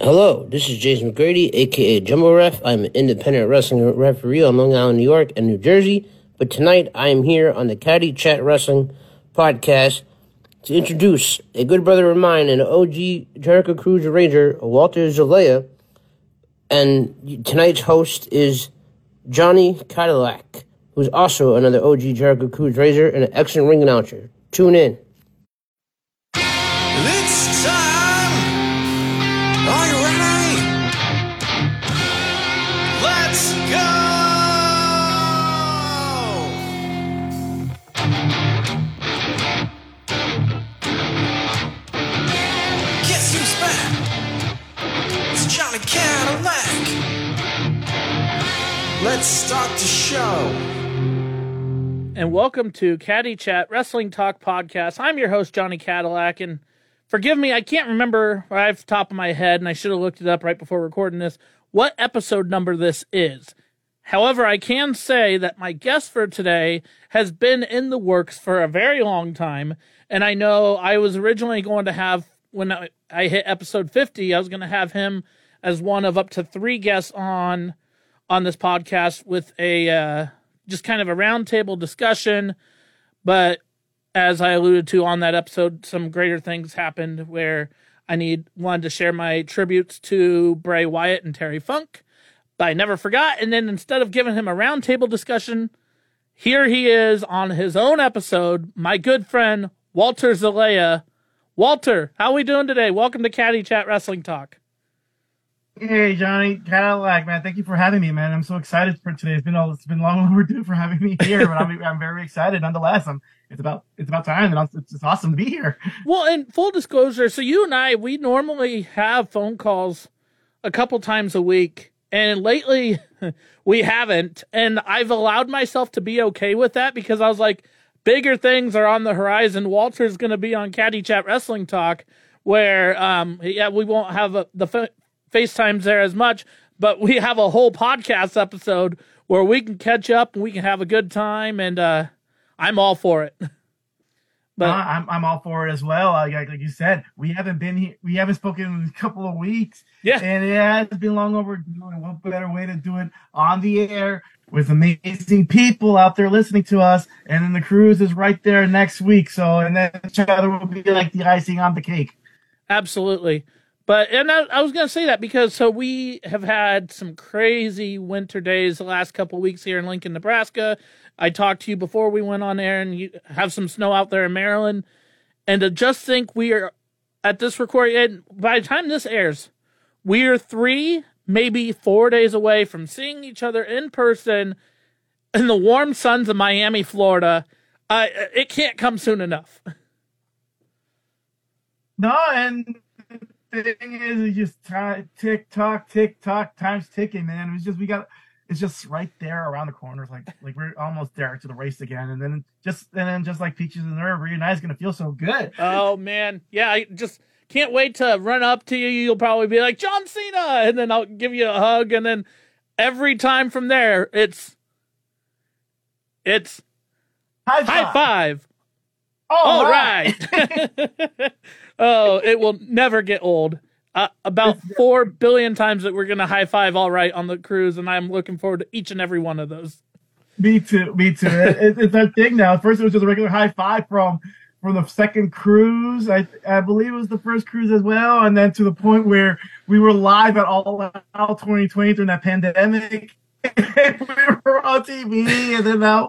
Hello, this is Jason McGrady, aka Jumbo Ref. I'm an independent wrestling referee on Long Island, New York, and New Jersey. But tonight I am here on the Caddy Chat Wrestling podcast to introduce a good brother of mine and OG Jericho Cruise Rager, Walter Zelaya. And tonight's host is Johnny Cadillac, who's also another OG Jericho Cruise Rager and an excellent ring announcer. Tune in. Let's start the show. and welcome to Caddy Chat Wrestling Talk Podcast. I'm your host, Johnny Cadillac, and forgive me, I can't remember right off the top of my head, and I should have looked it up right before recording this, what episode number this is. However, I can say that my guest for today has been in the works for a very long time, and I know I was originally going to have, when I, I hit episode 50, I was going to have him as one of up to three guests on on this podcast with a uh, just kind of a roundtable discussion. But as I alluded to on that episode, some greater things happened where I need wanted to share my tributes to Bray Wyatt and Terry Funk. But I never forgot. And then instead of giving him a roundtable discussion, here he is on his own episode, my good friend Walter Zelaya. Walter, how are we doing today? Welcome to Caddy Chat Wrestling Talk. Hey Johnny Cadillac, man, thank you for having me, man. I'm so excited for today. It's been all it's been long overdue for having me here, but I'm I'm very excited nonetheless. I'm it's about it's about time, and it's, it's awesome to be here. Well, and full disclosure, so you and I, we normally have phone calls a couple times a week, and lately we haven't. And I've allowed myself to be okay with that because I was like, bigger things are on the horizon. Walter's going to be on Caddy Chat Wrestling Talk, where, um, yeah, we won't have a, the FaceTimes there as much, but we have a whole podcast episode where we can catch up and we can have a good time, and uh, I'm all for it. But I- I'm I'm all for it as well. Like, like like you said, we haven't been here, we haven't spoken in a couple of weeks, yeah, and it has been long overdue. And what better way to do it on the air with amazing people out there listening to us? And then the cruise is right there next week. So and then each other will be like the icing on the cake. Absolutely. But and I, I was going to say that because so we have had some crazy winter days the last couple weeks here in Lincoln, Nebraska. I talked to you before we went on air, and you have some snow out there in Maryland. And to just think we are at this recording, and by the time this airs, we are three, maybe four days away from seeing each other in person in the warm suns of Miami, Florida. Uh, it can't come soon enough. No, and thing is, it's just ti- tick tock, tick tock, time's ticking, man. It's just we got, it's just right there around the corner. Like like we're almost there to the race again, and then just and then just like peaches and herb, reunite is gonna feel so good. Oh man, yeah, I just can't wait to run up to you. You'll probably be like John Cena, and then I'll give you a hug, and then every time from there, it's it's high five. All right. oh, it will never get old. Uh, about four billion times that we're gonna high five all right on the cruise, and I'm looking forward to each and every one of those. Me too. Me too. it, it- it's that thing now. First, it was just a regular high five from from the second cruise. I I believe it was the first cruise as well, and then to the point where we were live at All Out 2020 during that pandemic. we were on TV, and then now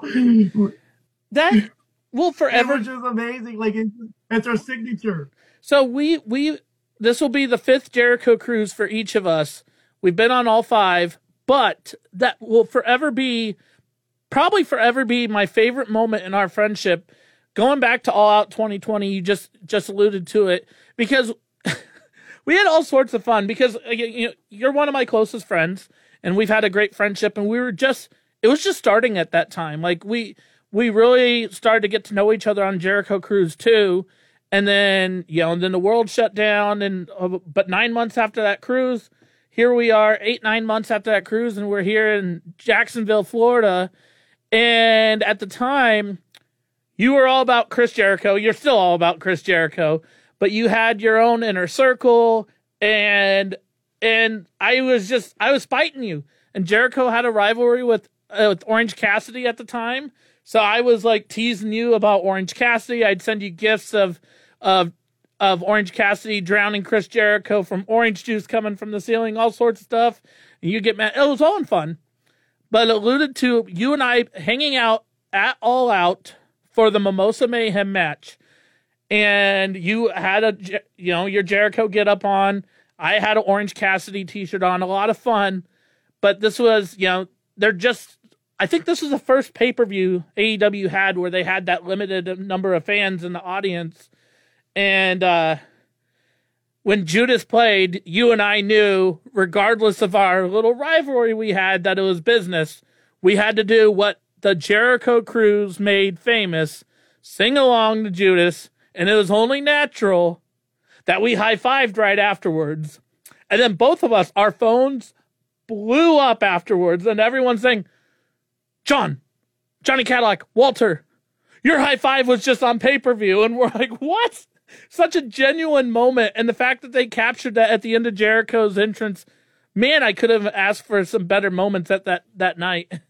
That will forever which is amazing. Like it's, it's our signature. So we we this will be the fifth Jericho cruise for each of us. We've been on all five, but that will forever be probably forever be my favorite moment in our friendship. Going back to All Out 2020, you just just alluded to it because we had all sorts of fun because uh, you know, you're one of my closest friends and we've had a great friendship and we were just it was just starting at that time. Like we we really started to get to know each other on Jericho Cruise too. And then, you know, and then the world shut down and uh, but 9 months after that cruise, here we are 8 9 months after that cruise and we're here in Jacksonville, Florida. And at the time, you were all about Chris Jericho. You're still all about Chris Jericho, but you had your own inner circle and and I was just I was spiting you. And Jericho had a rivalry with uh, with Orange Cassidy at the time, so I was like teasing you about Orange Cassidy. I'd send you gifts of of of Orange Cassidy drowning Chris Jericho from orange juice coming from the ceiling, all sorts of stuff. And you get mad. It was all in fun, but alluded to you and I hanging out at All Out for the Mimosa Mayhem match, and you had a you know your Jericho get up on. I had an Orange Cassidy T-shirt on. A lot of fun, but this was you know they're just. I think this was the first pay per view AEW had where they had that limited number of fans in the audience and uh, when Judas played, you and I knew, regardless of our little rivalry we had, that it was business. We had to do what the Jericho Cruise made famous sing along to Judas, and it was only natural that we high fived right afterwards. And then both of us, our phones blew up afterwards, and everyone's saying, John, Johnny Cadillac, Walter, your high five was just on pay per view. And we're like, what? Such a genuine moment, and the fact that they captured that at the end of Jericho's entrance, man, I could have asked for some better moments at that that night.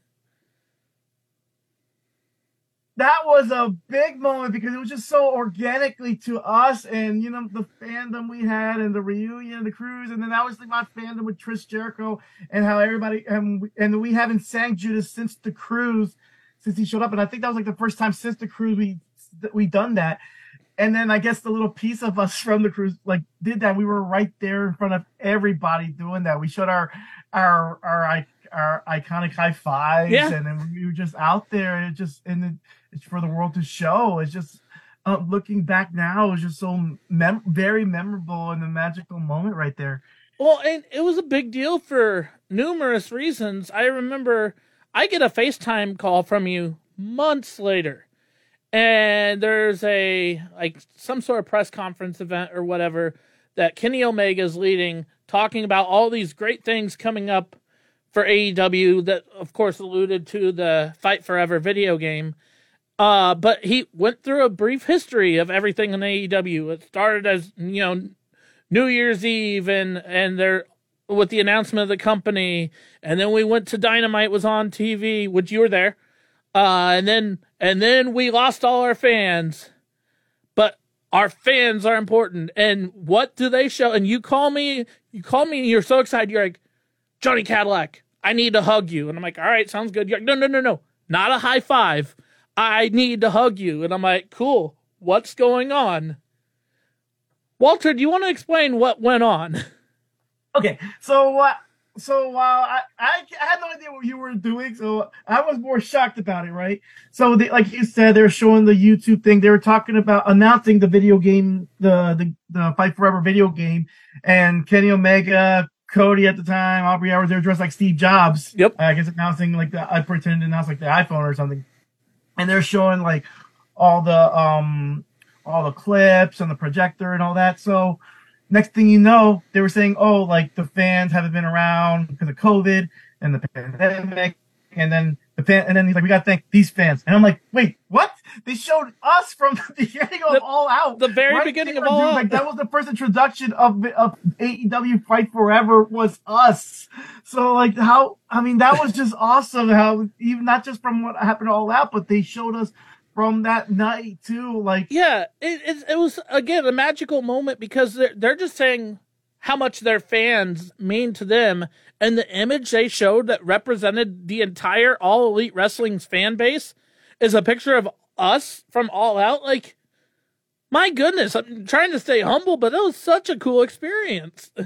That was a big moment because it was just so organically to us, and you know the fandom we had, and the reunion, and the cruise, and then obviously my fandom with Chris Jericho, and how everybody and and we haven't sang Judas since the cruise, since he showed up, and I think that was like the first time since the cruise we we done that and then I guess the little piece of us from the cruise like did that. We were right there in front of everybody doing that. We showed our our our our iconic high fives, Yeah. and then we were just out there. And it just and it, it's for the world to show. It's just uh, looking back now, it's just so mem- very memorable and a magical moment right there. Well, and it was a big deal for numerous reasons. I remember I get a FaceTime call from you months later. And there's a like some sort of press conference event or whatever that Kenny Omega is leading, talking about all these great things coming up for AEW that of course alluded to the Fight Forever video game. Uh, but he went through a brief history of everything in AEW. It started as, you know, New Year's Eve and and there with the announcement of the company, and then we went to Dynamite was on TV, which you were there, uh, and then and then we lost all our fans, but our fans are important. And what do they show? And you call me, you call me, and you're so excited. You're like, Johnny Cadillac, I need to hug you, and I'm like, all right, sounds good. You're like, no, no, no, no, not a high five. I need to hug you, and I'm like, cool. What's going on? Walter, do you want to explain what went on? Okay, so uh, so uh, I, I I had no idea what you were doing, so I was more shocked about it, right? So the, like you said, they were showing the YouTube thing. They were talking about announcing the video game, the the the Fight Forever video game, and Kenny Omega, Cody at the time, Aubrey Hours, they were dressed like Steve Jobs. Yep. I guess announcing like the I pretend to announce like the iPhone or something, and they're showing like all the um all the clips and the projector and all that. So next thing you know, they were saying, oh, like the fans haven't been around because of COVID and the pandemic. And then the fan, and then he's like, we got to thank these fans. And I'm like, wait, what? They showed us from the beginning of The- All Out. the very beginning of All. Out. Like that was the first introduction of, of AEW Fight Forever was us. So like how, I mean, that was just awesome. How even not just from what happened All Out, but they showed us from that night too. Like, Yeah, it, it it was again a magical moment because they're they're just saying how much their fans mean to them, and the image they showed that represented the entire All Elite Wrestling's fan base is a picture of us from All Out. Like, my goodness, I'm trying to stay humble, but it was such a cool experience.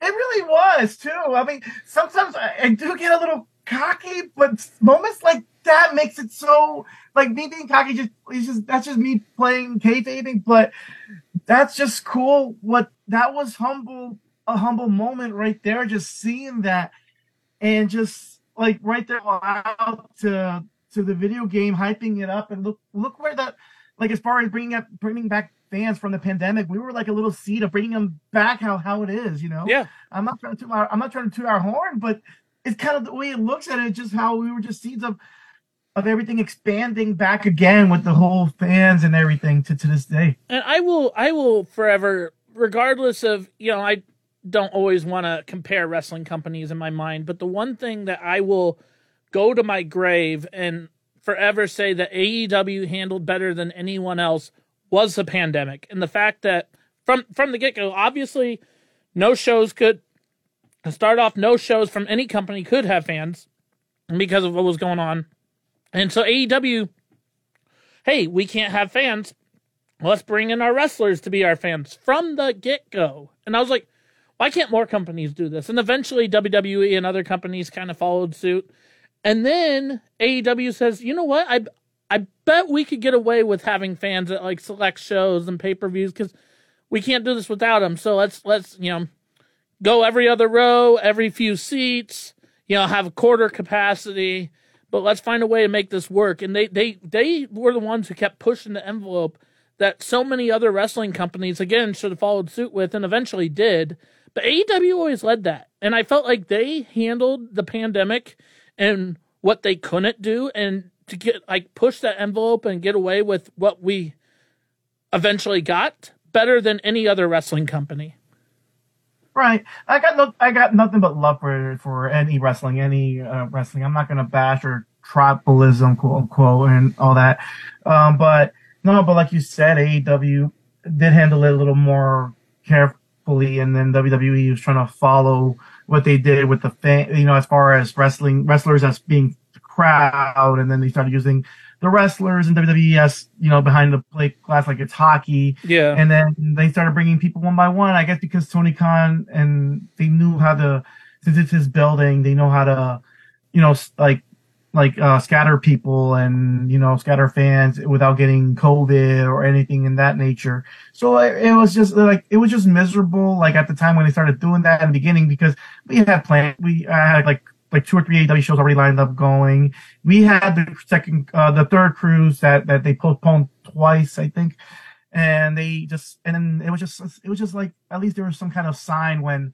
It really was too. I mean, sometimes I, I do get a little cocky, but moments like that makes it so like me being cocky. Just it's just that's just me playing kayfabing, but that's just cool. What that was humble, a humble moment right there. Just seeing that, and just like right there out to to the video game, hyping it up, and look look where that like as far as bringing up bringing back fans from the pandemic, we were like a little seed of bringing them back how how it is, you know. yeah, I'm not trying to toot our, I'm not trying to toot our horn, but it's kind of the way it looks at it, just how we were just seeds of of everything expanding back again with the whole fans and everything to, to this day. and I will I will forever, regardless of you know I don't always want to compare wrestling companies in my mind, but the one thing that I will go to my grave and forever say that AEW handled better than anyone else was the pandemic and the fact that from from the get go, obviously, no shows could start off. No shows from any company could have fans because of what was going on, and so AEW, hey, we can't have fans. Let's bring in our wrestlers to be our fans from the get go. And I was like, why can't more companies do this? And eventually WWE and other companies kind of followed suit. And then AEW says, you know what? I I bet we could get away with having fans at like select shows and pay per views because we can't do this without them. So let's let's you know go every other row, every few seats, you know, have a quarter capacity, but let's find a way to make this work. And they they they were the ones who kept pushing the envelope that so many other wrestling companies again should have followed suit with and eventually did. But AEW always led that. And I felt like they handled the pandemic and what they couldn't do and to get like push that envelope and get away with what we eventually got better than any other wrestling company. Right. I got no, I got nothing but love for for any wrestling, any uh, wrestling. I'm not gonna bash or tribalism, quote unquote, and all that. Um, but no, but like you said, AEW did handle it a little more carefully, and then WWE was trying to follow what they did with the fan, you know, as far as wrestling wrestlers as being crowd, and then they started using the wrestlers and WWE as you know behind the plate glass like it's hockey. Yeah. And then they started bringing people one by one. I guess because Tony Khan and they knew how to, since it's his building, they know how to, you know, like like uh, scatter people and you know scatter fans without getting COVID or anything in that nature. So it, it, was just like it was just miserable. Like at the time when they started doing that in the beginning, because we had planned, we I had like like two or three AW shows already lined up going. We had the second, uh, the third cruise that that they postponed twice, I think, and they just and then it was just it was just like at least there was some kind of sign when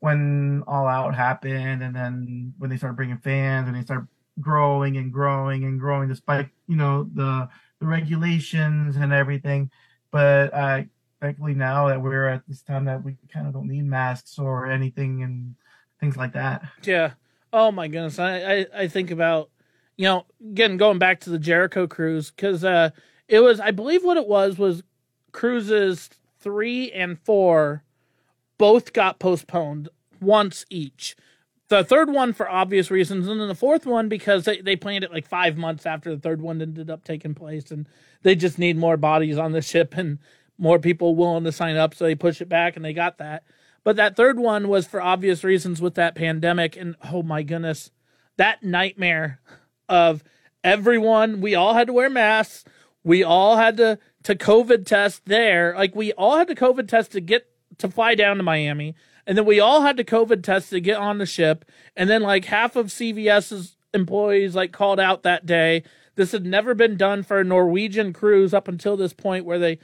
when All Out happened, and then when they started bringing fans and they started growing and growing and growing despite you know the the regulations and everything. But uh, thankfully now that we're at this time that we kind of don't need masks or anything and things like that. Yeah. Oh my goodness. I I, I think about you know again going back to the Jericho cruise because uh, it was I believe what it was was cruises three and four both got postponed once each the third one for obvious reasons, and then the fourth one because they, they planned it like five months after the third one ended up taking place, and they just need more bodies on the ship and more people willing to sign up, so they push it back, and they got that. But that third one was for obvious reasons with that pandemic, and oh my goodness, that nightmare of everyone. We all had to wear masks. We all had to to COVID test there. Like we all had to COVID test to get to fly down to Miami and then we all had to COVID test to get on the ship. And then like half of CVS's employees like called out that day. This had never been done for a Norwegian cruise up until this point where they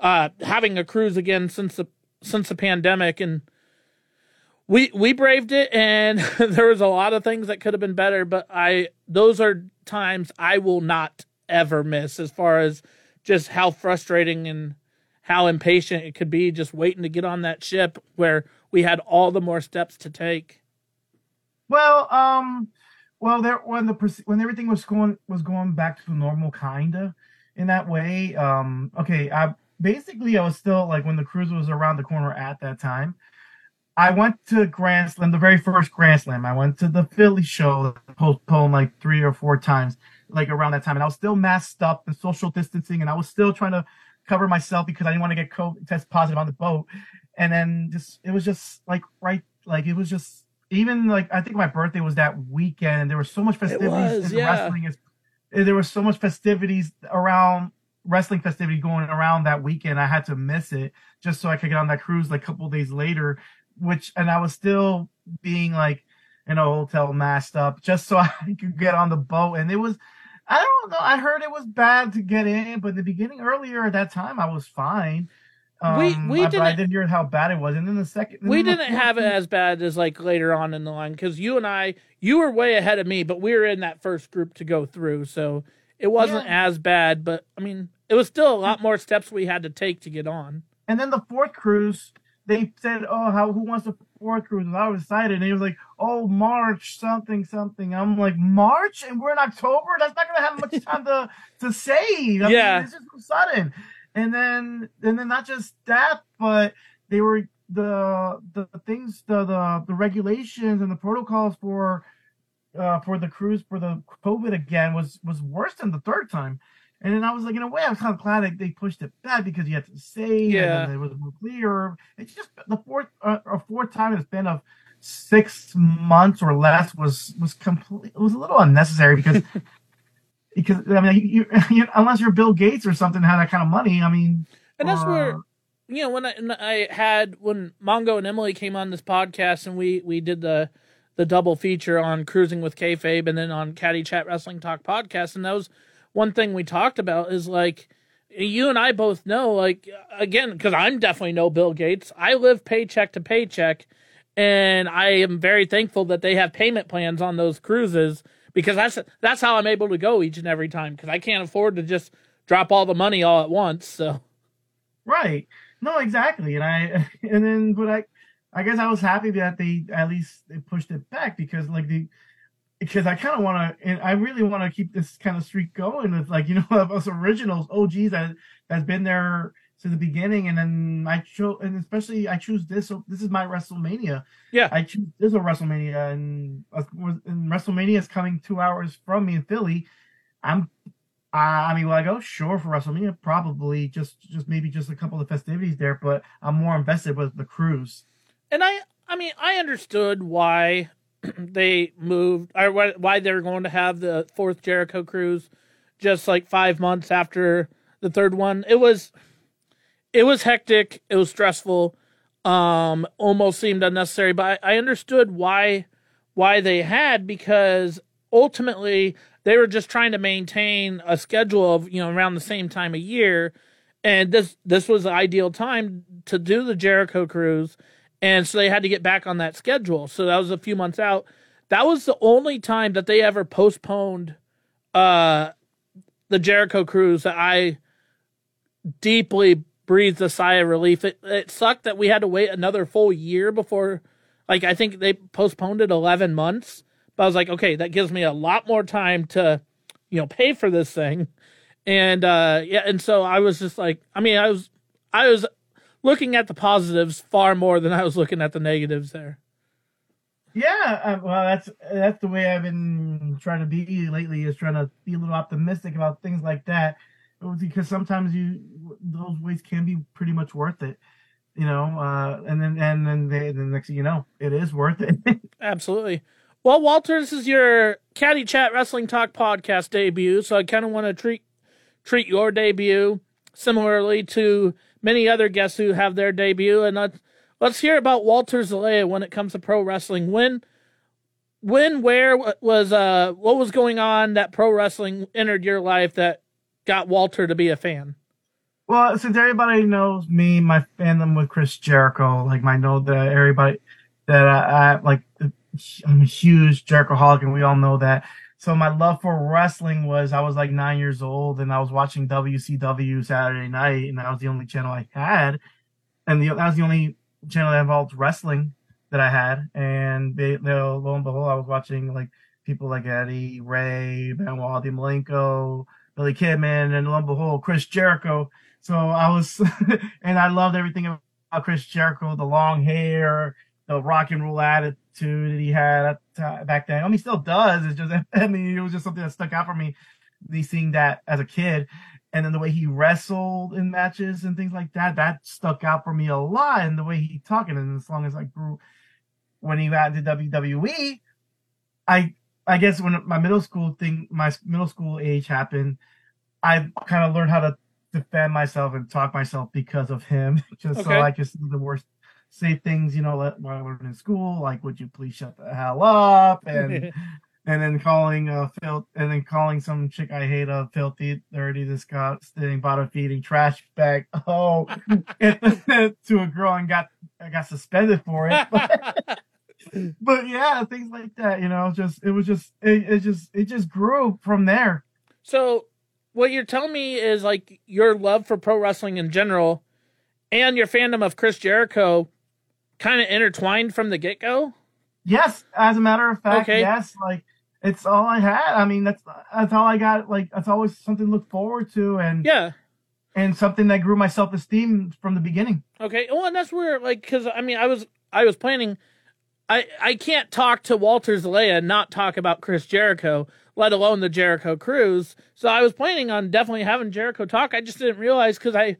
uh having a cruise again since the since the pandemic and we we braved it and there was a lot of things that could have been better but I those are times I will not ever miss as far as just how frustrating and how impatient it could be just waiting to get on that ship where we had all the more steps to take. Well, um, well, there when the when everything was going was going back to normal, kinda in that way. Um, okay, I basically I was still like when the cruise was around the corner at that time. I went to Grand Slam, the very first Grand Slam. I went to the Philly show, postponed like three or four times, like around that time, and I was still masked up and social distancing, and I was still trying to cover myself because I didn't want to get COVID test positive on the boat and then just it was just like right like it was just even like I think my birthday was that weekend and there was so much festivities was, in yeah. wrestling is there was so much festivities around wrestling festivity going around that weekend. I had to miss it just so I could get on that cruise like a couple days later which and I was still being like in a hotel masked up just so I could get on the boat. And it was I don't know I heard it was bad to get in but the beginning earlier at that time I was fine. Um, we we didn't I didn't hear how bad it was, and then the second we didn't have it as bad as like later on in the line because you and I you were way ahead of me, but we were in that first group to go through, so it wasn't Yeah. as bad. But I mean, it was still a lot more steps we had to take to get on. And then the fourth cruise, they said, "Oh, how who wants the fourth cruise?" And I was excited, and he was like, "Oh, March something something." I'm like, "March, and we're in October. That's not gonna have much time to to save." I mean, Yeah. it's just so sudden. And then and then not just that, but they were the the things the the, the regulations and the protocols for uh for the cruise for the COVID again was was worse than the third time. And then I was like, in a way, I was kind of glad that they pushed it back because you had to say, Yeah. and it was more clear. It's just the fourth uh, or fourth time it's been of six months or less was was complete. It was a little unnecessary because because I mean, you, you, unless you're Bill Gates or something, had that kind of money. I mean, And that's where uh, you know when I, when I had when Mongo and Emily came on this podcast and we we did the the double feature on cruising with kayfabe and then on Caddy Chat Wrestling Talk podcast and that was one thing we talked about is like you and I both know like again because I'm definitely no Bill Gates I live paycheck to paycheck and I am very thankful that they have payment plans on those cruises because that's that's how I'm able to go each and every time because I can't afford to just drop all the money all at once so Right. No, exactly. And I and then but I I guess I was happy that they at least they pushed it back because like the because I kind of want to and I really want to keep this kind of streak going with like you know of us originals OGs that that's been there since the beginning and then I chose and especially I choose this so this is my WrestleMania. Yeah. I choose this over WrestleMania and, uh, and WrestleMania is coming 2 hours from me in Philly. I'm uh, I mean, will I go? Sure, for WrestleMania, probably just just maybe just a couple of festivities there, but I'm more invested with the cruise. And I I mean I understood why they moved or why, they were going to have the fourth Jericho cruise just like 5 months after the third one. It was it was hectic, it was stressful, um almost seemed unnecessary, but I, I understood why why they had because ultimately they were just trying to maintain a schedule of, you know, around the same time of year. And this this was the ideal time to do the Jericho cruise and so they had to get back on that schedule. So that was a few months out. That was the only time that they ever postponed uh the Jericho cruise that I deeply breathed a sigh of relief. It it sucked that we had to wait another full year before like I think they postponed it 11 months. But I was like, okay, that gives me a lot more time to you know pay for this thing. And uh yeah, and so I was just like I mean, I was I was looking at the positives far more than I was looking at the negatives there. Yeah, uh, well, that's that's the way I've been trying to be lately. Is trying to be a little optimistic about things like that, because sometimes you those ways can be pretty much worth it, you know. Uh, and then and then they, the next thing you know, it is worth it. Absolutely. Well, Walter, this is your Caddy Chat Wrestling Talk podcast debut, so I kind of want to treat treat your debut similarly to many other guests who have their debut, and let's let's hear about Walter Zelaya when it comes to pro wrestling. When, when, where was uh what was going on that pro wrestling entered your life that got Walter to be a fan? Well, since everybody knows me, my fandom with Chris Jericho, like my know that everybody that I, I like, I'm a huge Jericho holic, and we all know that. So my love for wrestling was I was like nine years old, and I was watching WCW Saturday night, and that was the only channel I had, and the, that was the only channel that involved wrestling that I had. And they, they lo and behold, I was watching like people like Eddie Ray, Benoit, Malenko, Billy Kidman, and lo and behold, Chris Jericho. So I was, and I loved everything about Chris Jericho, the long hair, the rock and roll attitude that he had at, uh, back then. I mean, he still does. It's just, I mean, it was just something that stuck out for me, me seeing that as a kid. And then the way he wrestled in matches and things like that, that stuck out for me a lot. And the way he talked, and as long as I grew, when he got into WWE, I, I guess when my middle school thing, my middle school age happened, I kind of learned how to defend myself and talk myself because of him. Just so I could see the worst, say things, you know, let- when I was in school, like, would you please shut the hell up? And, and then calling, uh, filth, and then calling some chick I hate a filthy, dirty, disgusting, bottom feeding trash bag. Oh, to a girl and got, I got suspended for it. but yeah, things like that, you know, just, it was just, it, it just, it just grew from there. So, what you're telling me is like your love for pro wrestling in general and your fandom of Chris Jericho kind of intertwined from the get go? Yes, as a matter of fact, Okay. yes. Like it's all I had. I mean, that's that's all I got. Like that's always something to look forward to, and Yeah. and something that grew my self esteem from the beginning. Okay. Well, and that's where, like, because I mean, I was I was planning. I I can't talk to Walter Zelaya and not talk about Chris Jericho, let alone the Jericho Cruise. So I was planning on definitely having Jericho talk. I just didn't realize because I.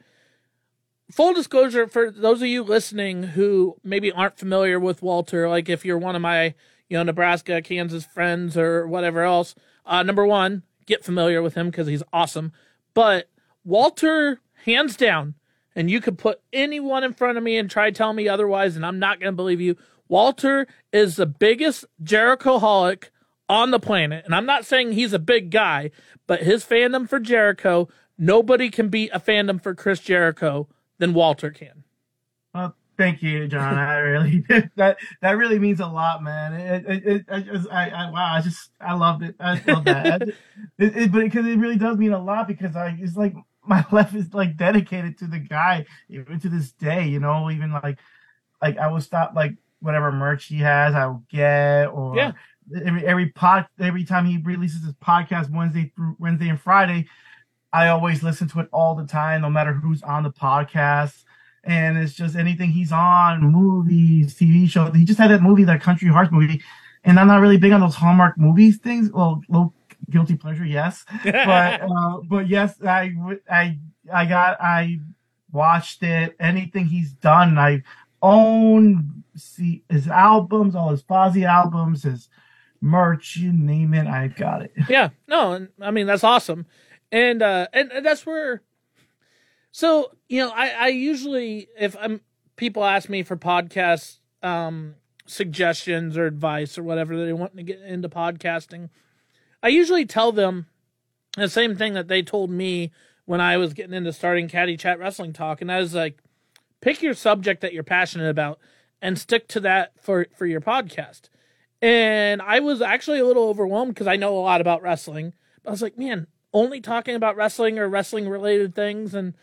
Full disclosure for those of you listening who maybe aren't familiar with Walter, like if you're one of my, you know, Nebraska, Kansas friends or whatever else, uh, number one, get familiar with him because he's awesome. But Walter, hands down, and you could put anyone in front of me and try tell me otherwise, and I'm not going to believe you. Walter is the biggest Jericho holic on the planet. And I'm not saying he's a big guy, but his fandom for Jericho, nobody can beat a fandom for Chris Jericho than Walter can. Well, thank you, John. I really that that really means a lot, man. It, it, it, I, just, I, I wow, I just I loved it. I love that. it, it, but because it really does mean a lot because I it's like my life is like dedicated to the guy even to this day. You know, even like like I will stop like whatever merch he has, I will get or Yeah. every every pod every time he releases his podcast Wednesday through Wednesday and Friday. I always listen to it all the time, no matter who's on the podcast. And it's just anything he's on, movies, TV shows. He just had that movie, that Country Hearts movie. And I'm not really big on those Hallmark movies things. Well, low guilty pleasure, yes. But uh, but yes, I I I got I watched it. Anything he's done, I own see his albums, all his Fozzy albums, his merch, you name it, I got it. yeah, no, and I mean that's awesome, and uh, and, that's where. So you know, I I usually if I'm people ask me for podcast um suggestions or advice or whatever they want to get into podcasting, I usually tell them the same thing that they told me when I was getting into starting Caddy Chat Wrestling Talk, and I was like, pick your subject that you're passionate about and stick to that for for your podcast. And I was actually a little overwhelmed because I know a lot about wrestling. But I was like, man, only talking about wrestling or wrestling related things. And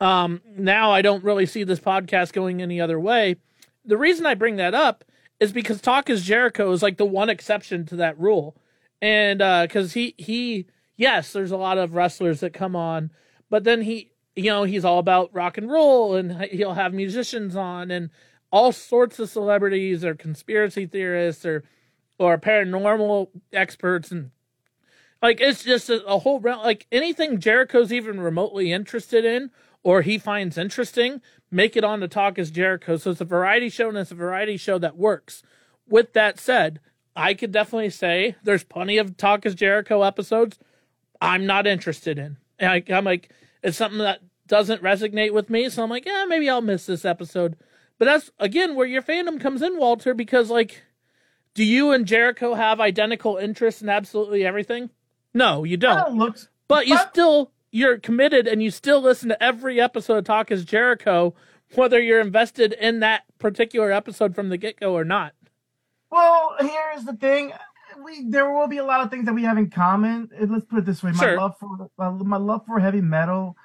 um, now I don't really see this podcast going any other way. The reason I bring that up is because Talk is Jericho is like the one exception to that rule. And because he, he, yes, there's a lot of wrestlers that come on, but then he, you know, he's all about rock and roll and he'll have musicians on and all sorts of celebrities or conspiracy theorists or or paranormal experts and like it's just a, a whole round like anything Jericho's even remotely interested in or he finds interesting, make it on to Talk is Jericho. So it's a variety show and it's a variety show that works. With that said, I could definitely say there's plenty of Talk is Jericho episodes I'm not interested in. And I, I'm like, it's something that doesn't resonate with me. So I'm like, yeah, maybe I'll miss this episode. But that's again where your fandom comes in, Walter, because like, do you and Jericho have identical interests in absolutely everything? No, you don't. That looks But you But- still you're committed and you still listen to every episode of Talk is Jericho, whether you're invested in that particular episode from the get go or not. Well, here's the thing. We there will be a lot of things that we have in common. Uh, Let's put it this way: Sure. my love for my love for heavy metal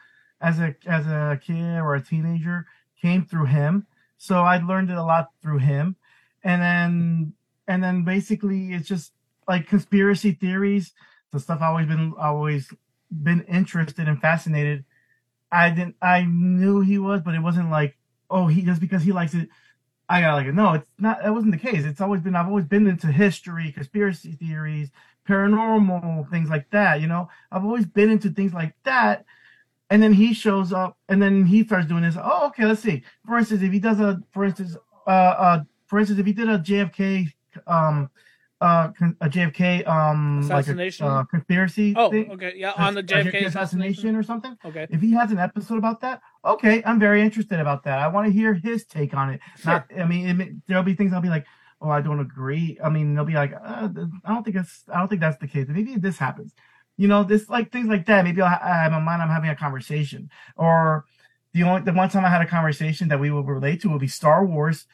as a as a kid or a teenager came through him. So I learned it a lot through him, and then and then basically it's just like conspiracy theories, the stuff I always been always been interested and fascinated. I didn't I knew he was, but it wasn't like oh he just because he likes it I got like it. no, it's not. That wasn't the case. It's always been. I've always been into history, conspiracy theories, paranormal things like that. You know, I've always been into things like that. And then he shows up, and then he starts doing this. Oh, okay. Let's see. For instance, if he does a, for instance, uh, uh, for instance, if he did a JFK, um, uh, con- a JFK, um, Assassination? like a uh, conspiracy. Oh, thing, okay, yeah, on the a JFK assassination. or something Okay, if he has an episode about that, okay, I'm very interested about that. I want to hear his take on it. Not, I mean, it, there'll be things I'll be like, oh, I don't agree. I mean, they'll be like, uh, I don't think that's, I don't think that's the case. Maybe this happens, you know, this like things like that. Maybe I'll I have in mind I'm having a conversation, or the only the one time I had a conversation that we will relate to will be Star Wars.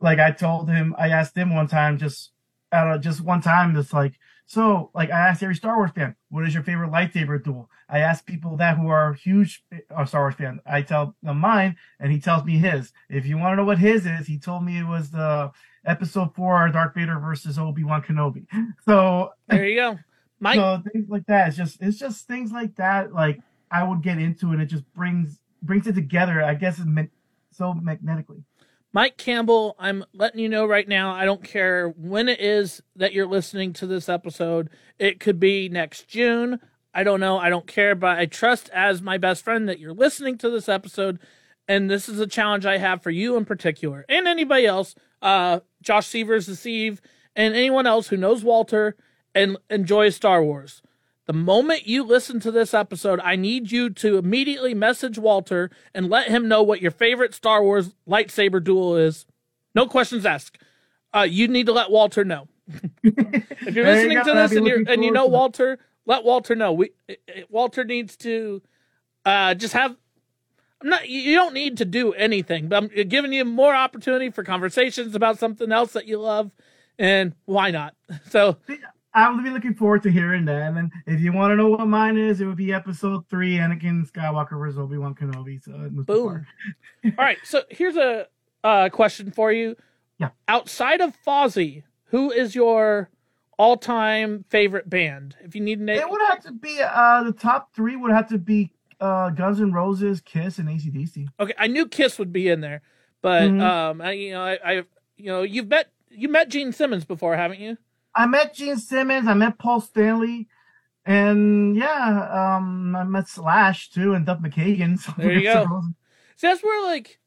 Like I told him, I asked him one time, just out of just one time, just like So, like, I asked every Star Wars fan, what is your favorite lightsaber duel? I ask people that who are huge uh, Star Wars fans. I tell them mine, and he tells me his. If you want to know what his is, he told me it was the Episode Four Darth Vader versus Obi Wan Kenobi. So There you go. Mike, so things like that. It's just it's just things like that. Like I would get into, and it just brings brings it together. I guess it's so magnetically. Mike Campbell, I'm letting you know right now, I don't care when it is that you're listening to this episode. It could be next June. I don't know. I don't care, but I trust as my best friend that you're listening to this episode. And this is a challenge I have for you in particular and anybody else, uh, Josh Severs, the Steve, and anyone else who knows Walter and enjoys Star Wars. The moment you listen to this episode, I need you to immediately message Walter and let him know what your favorite Star Wars lightsaber duel is. No questions asked. Uh, you need to let Walter know. if you're you listening to this and you and you know. Walter, let Walter know. We Walter needs to uh, just have. I'm not. You you don't need to do anything, but I'm giving you more opportunity for conversations about something else that you love, and why not? So I would be looking forward to hearing that. And if you want to know what mine is, it would be Episode Three: Anakin Skywalker versus Obi Wan Kenobi. So Boom. All right, so here's a uh, question for you. Yeah. Outside of Fozzy, who is your all-time favorite band? If you need to name, It would have to be uh the top three would have to be uh Guns N' Roses, Kiss, and ACDC. okay, I knew Kiss would be in there, but Mhm. um, I, you know, I, I, you know, you've met you met Gene Simmons before, haven't you? I met Gene Simmons, I met Paul Stanley, and yeah, um I met Slash too and Duff McKagan. So There you go. See, that's where like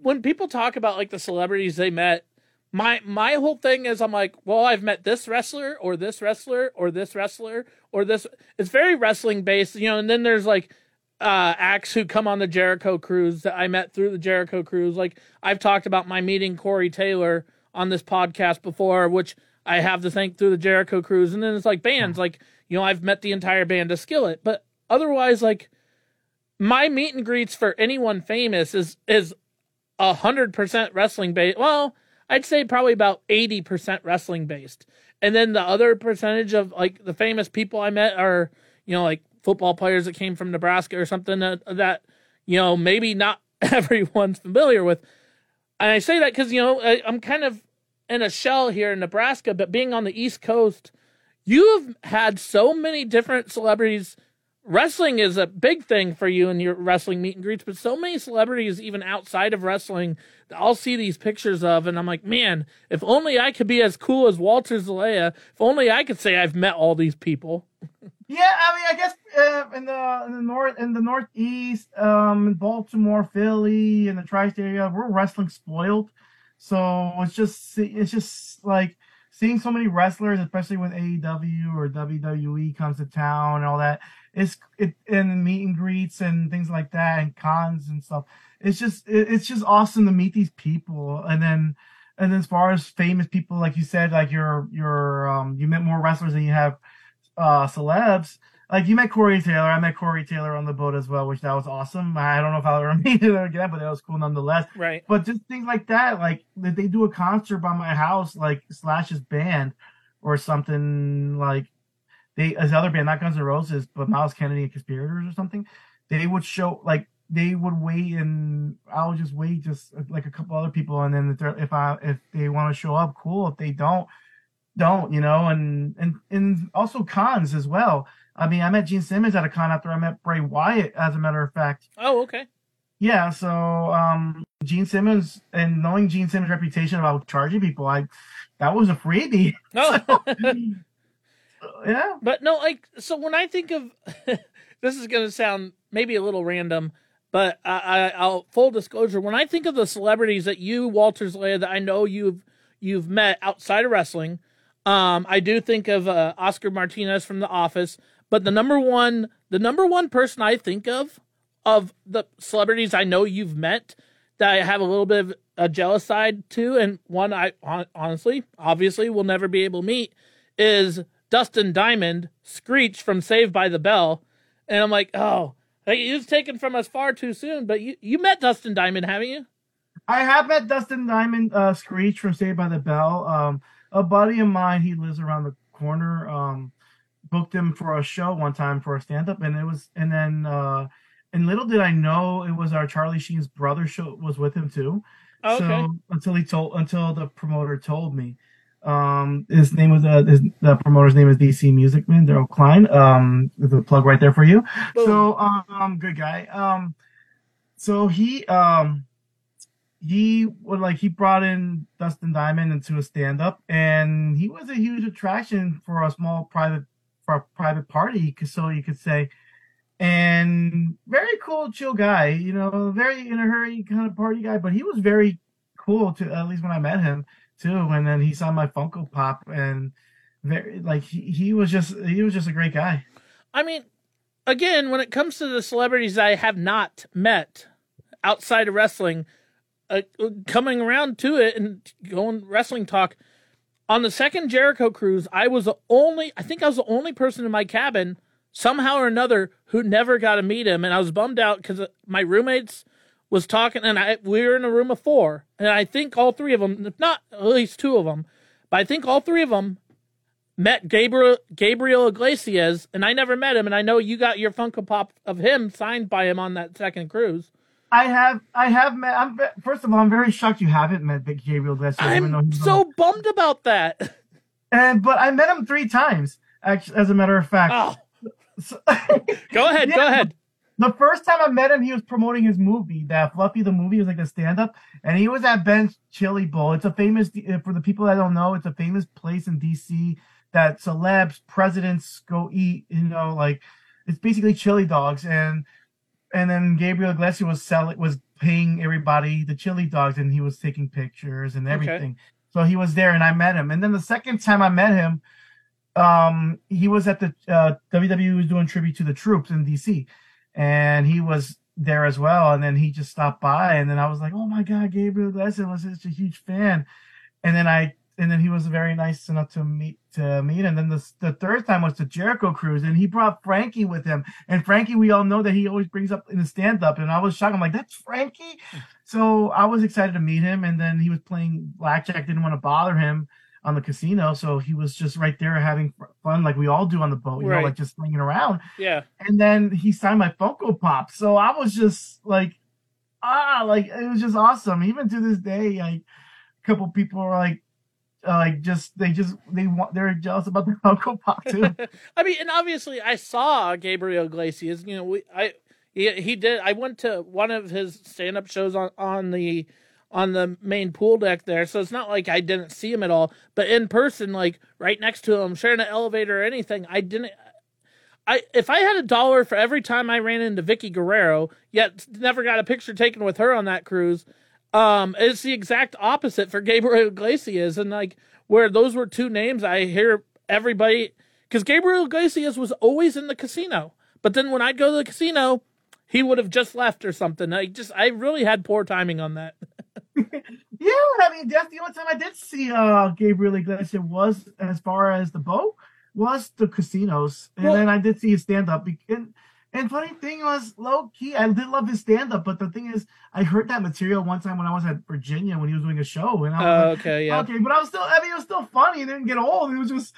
when people talk about like the celebrities they met, my my whole thing is I'm like, well, I've met this wrestler or this wrestler or this wrestler or this. It's very wrestling based, you know. And then there's like uh acts who come on the Jericho cruise that I met through the Jericho cruise. Like I've talked about my meeting Corey Taylor on this podcast before, which I have to thank through the Jericho cruise. And then it's like bands, like you know, I've met the entire band of Skillet, but otherwise, like my meet and greets for anyone famous is is a hundred percent wrestling based. Well, I'd say probably about eighty percent wrestling based, and then the other percentage of like the famous people I met are you know like football players that came from Nebraska or something that that you know maybe not everyone's familiar with. And I say that because you know I, I'm kind of in a shell here in Nebraska, but being on the East Coast, you've had so many different celebrities wrestling is a big thing for you in your wrestling meet and greets, but so many celebrities, even outside of wrestling, that I'll see these pictures of, and I'm like, man, if only I could be as cool as Walter Zelaya. If only I could say I've met all these people. Yeah, I mean, I guess uh, in the in the north in the northeast, um, Baltimore, Philly, in the tri-state area, we're wrestling spoiled. So it's just it's just like seeing so many wrestlers, especially when AEW or WWE comes to town and all that. It's it and meet and greets and things like that and cons and stuff. It's just it, it's just awesome to meet these people and then and as far as famous people, like you said, like your your um you met more wrestlers than you have uh celebs. Like you met Corey Taylor, I met Corey Taylor on the boat as well, which that was awesome. I don't know if I'll ever meet him again, but that was cool nonetheless. Right. But just things like that, like if they do a concert by my house, like Slash's band or something like they as other band, not Guns N' Roses, but Myles Kennedy and Conspirators or something, they would show like they would wait and I would just wait just like a couple other people and then if I if they want to show up, cool. If they don't, don't, you know, and and and also cons as well. I mean, I met Gene Simmons at a con after I met Bray Wyatt, as a matter of fact. Oh, okay. Yeah, so um Gene Simmons and knowing Gene Simmons' reputation about charging people, I that was a freebie. No. yeah. But no, like so when I think of this is going to sound maybe a little random, but I, I, I'll full disclosure. When I think of the celebrities that you, Walter Zelaya, that I know you've you've met outside of wrestling, um, I do think of uh, Oscar Martinez from The Office. But the number one, the number one person I think of of the celebrities I know you've met that I have a little bit of a jealous side to, and one I honestly, obviously, will never be able to meet is Dustin Diamond, Screech from Saved by the Bell. And I'm like, oh, he was taken from us far too soon. But you, you met Dustin Diamond, haven't you? I have met Dustin Diamond uh Screech from Saved by the Bell. Um a buddy of mine, he lives around the Corner um, booked him for a show one time for a stand up, and it was and then uh, and little did I know it was our Charlie Sheen's brother show was with him too. Oh, okay. So until he told until the promoter told me. Um, his name was uh, his, the promoter's name is DC Music Man Daryl Klein. Um, the plug right there for you. Boom. So um, good guy. Um, so he um he would like he brought in Dustin Diamond into a stand up, and he was a huge attraction for a small private private party, so you could say. And very cool, chill guy, you know, very in a hurry kind of party guy, but he was very cool to at least when I met him too. And then he saw my Funko Pop, and very like he, he was just he was just a great guy. I mean, again, when it comes to the celebrities I have not met outside of wrestling, uh, coming around to it and going wrestling talk on the second Jericho cruise, I was the only, I think I was the only person in my cabin somehow or another who never got to meet him, and I was bummed out because uh, my roommates was talking, and I we were in a room of four, and I think all three of them, if not at least two of them, but I think all three of them met Gabriel Gabriel Iglesias, and I never met him, and I know you got your Funko Pop of him signed by him on that second cruise. I have, I have met. I'm first of all, I'm very shocked you haven't met Gabriel even I'm he's on- so bummed about that. and but I met him three times. Actually, as a matter of fact, Oh, So- go ahead, go ahead. the first time I met him, he was promoting his movie, that Fluffy the movie. It was like a stand up, and he was at Ben's Chili Bowl. It's a famous, uh, for the people that don't know, it's a famous place in DC that celebs, presidents go eat. You know, like it's basically chili dogs, and and then Gabriel Iglesias was selling, was paying everybody the chili dogs, and he was taking pictures and Okay. everything. So he was there, and I met him. And then the second time I met him, um, he was at the uh, WWE was doing tribute to the troops in DC, and he was there as well. And then he just stopped by, and then I was like, "Oh my God, Gabriel Iglesias was such a huge fan." And then I, and then he was very nice enough to meet to meet. And then the the third time was the Jericho cruise, and he brought Frankie with him. And Frankie, we all know that he always brings up in the stand up, and I was shocked. I'm like, "That's Frankie." So I was excited to meet him, and then he was playing blackjack. Didn't want to bother him on the casino, so he was just right there having fun, like we all do on the boat. You Right. know, like just swinging around Yeah. and then he signed my Funko Pop. So I was just like, ah, like it was just awesome. Even to this day, like a couple people are like, uh, like just they just they want they're jealous about the Funko Pop too. I mean, and obviously, I saw Gabriel Iglesias. You know, we I he, he did. I went to one of his stand up shows on on the on the main pool deck there, so it's not like I didn't see him at all. But in person, like right next to him, sharing an elevator or anything, I didn't. I if I had a dollar for every time I ran into Vickie Guerrero, yet never got a picture taken with her on that cruise. Um, it's the exact opposite for Gabriel Iglesias, and like where those were two names I hear everybody because Gabriel Iglesias was always in the casino, but then when I'd go to the casino, he would have just left or something. I just I really had poor timing on that. yeah, I mean that's the only time I did see uh Gabriel Iglesias was as far as the boat was the casinos, and Well- then I did see his stand up. And and funny thing was low key, I did love his stand up, but the thing is, I heard that material one time when I was at Virginia when he was doing a show, and I was Uh, like, okay, yeah. Okay, but I was still. I mean, it was still funny. It didn't get old. It was just.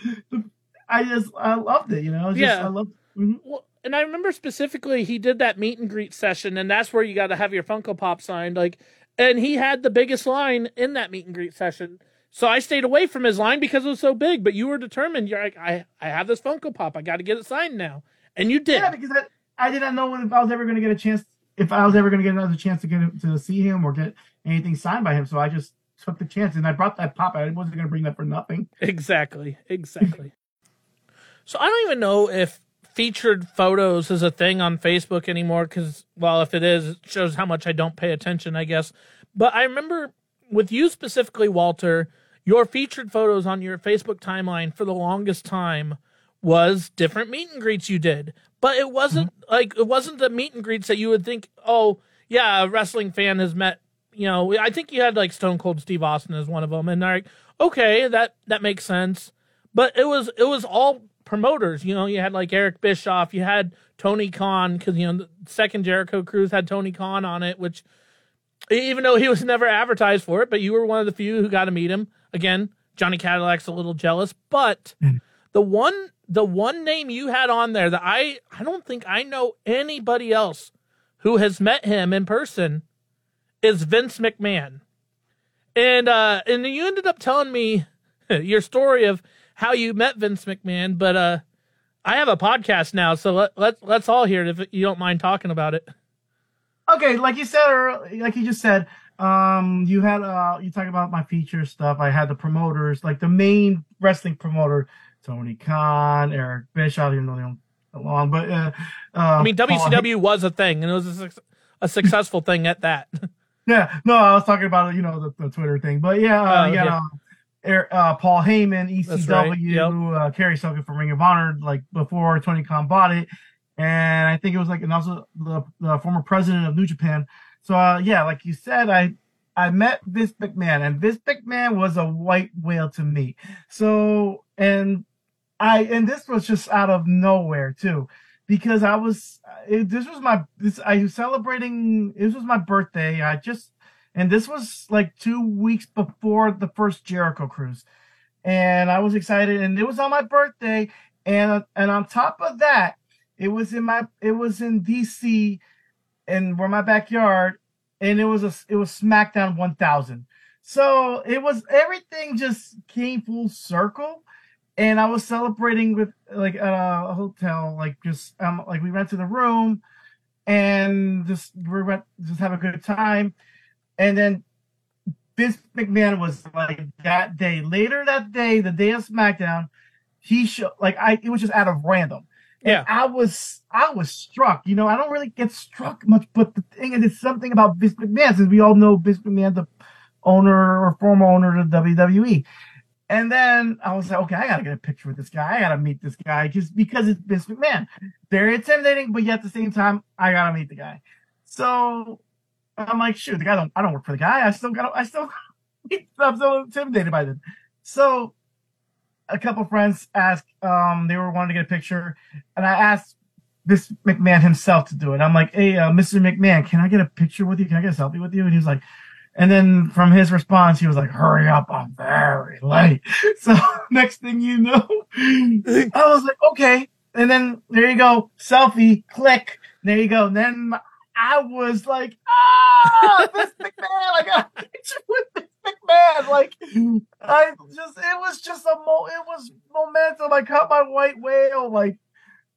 I just. I loved it. You know. It was Just, Yeah. I loved. mhm. Well, and I remember specifically he did that meet and greet session, and that's where you got to have your Funko Pop signed. Like, and he had the biggest line in that meet and greet session. So I stayed away from his line because it was so big. But you were determined. You're like, I, I have this Funko Pop. I got to get it signed now, and you did. Yeah, because I, I did not know if I was ever going to get a chance. If I was ever going to get another chance to get to see him or get anything signed by him, so I just took the chance and I brought that pop. I wasn't going to bring that for nothing. Exactly. Exactly. so I don't even know if featured photos is a thing on Facebook anymore because, well, if it is, it shows how much I don't pay attention, I guess. But I remember with you specifically, Walter, your featured photos on your Facebook timeline for the longest time was different meet and greets you did. But it wasn't mm-hmm. like it wasn't the meet and greets that you would think, oh yeah, a wrestling fan has met. You know, I think you had like Stone Cold Steve Austin as one of them, and they're like, okay, that that makes sense. But it was it was all promoters. You know, you had like Eric Bischoff, you had Tony Khan because you know the second Jericho Cruise had Tony Khan on it, which even though he was never advertised for it, but you were one of the few who got to meet him. Again, Johnny Cadillac's a little jealous, but mm. the one the one name you had on there that I I don't think I know anybody else who has met him in person is Vince McMahon. And uh and you ended up telling me your story of how you met Vince McMahon, but uh I have a podcast now, so let let let's all hear it if you don't mind talking about it. Okay, like you said, or like you just said, um, you had uh, you talk about my feature stuff. I had the promoters, like the main wrestling promoter, Tony Khan, Eric Bischoff, even though they don't along, but uh, uh, I mean, Paul WCW was a thing, and it was a, a successful thing at that. Yeah, no, I was talking about you know the, the Twitter thing, but yeah, uh, Oh, yeah, yeah. um, uh, Paul Heyman, That's right, ECW, yep. uh, Cary from Ring of Honor, like before Tony Khan bought it, and I think it was like and also the, the former president of New Japan. So uh, yeah, like you said, I I met Vince McMahon, and Vince McMahon was a white whale to me. So and I and this was just out of nowhere too, because I was it, this was my this I was celebrating. This was my birthday. I just and this was like two weeks before the first Jericho cruise, and I was excited, and it was on my birthday, and and on top of that, it was in my it was in DC, and where my backyard, and it was a it was SmackDown 1000. So it was everything just came full circle and I was celebrating with like at a hotel, like just um like we rented the room and just we went just have a good time, and then Vince McMahon was like that day later that day, the day of SmackDown, he showed like I it was just out of random. And Yeah. I was I was struck. You know, I don't really get struck much, but the thing is, it's something about Vince McMahon, since we all know Vince McMahon, the owner or former owner of WWE. And then I was like, okay, I gotta get a picture with this guy. I gotta meet this guy just because it's Vince McMahon. Very intimidating, but yet at the same time, I gotta meet the guy. So I'm like, shoot, the guy don't I don't work for the guy. I still gotta I still I'm so intimidated by this. So a couple friends asked, um, they were wanting to get a picture, and I asked this McMahon himself to do it. I'm like, hey, uh, Mr. McMahon, can I get a picture with you? Can I get a selfie with you? And he was like, and then from his response, he was like, hurry up, I'm very late. So next thing you know, I was like, okay. And then there you go, selfie, click. There you go. And then I was like, ah, this McMahon, I got a picture with this McMahon. Like, I just, it was just a mo, it was momentum. I caught my white whale. Like,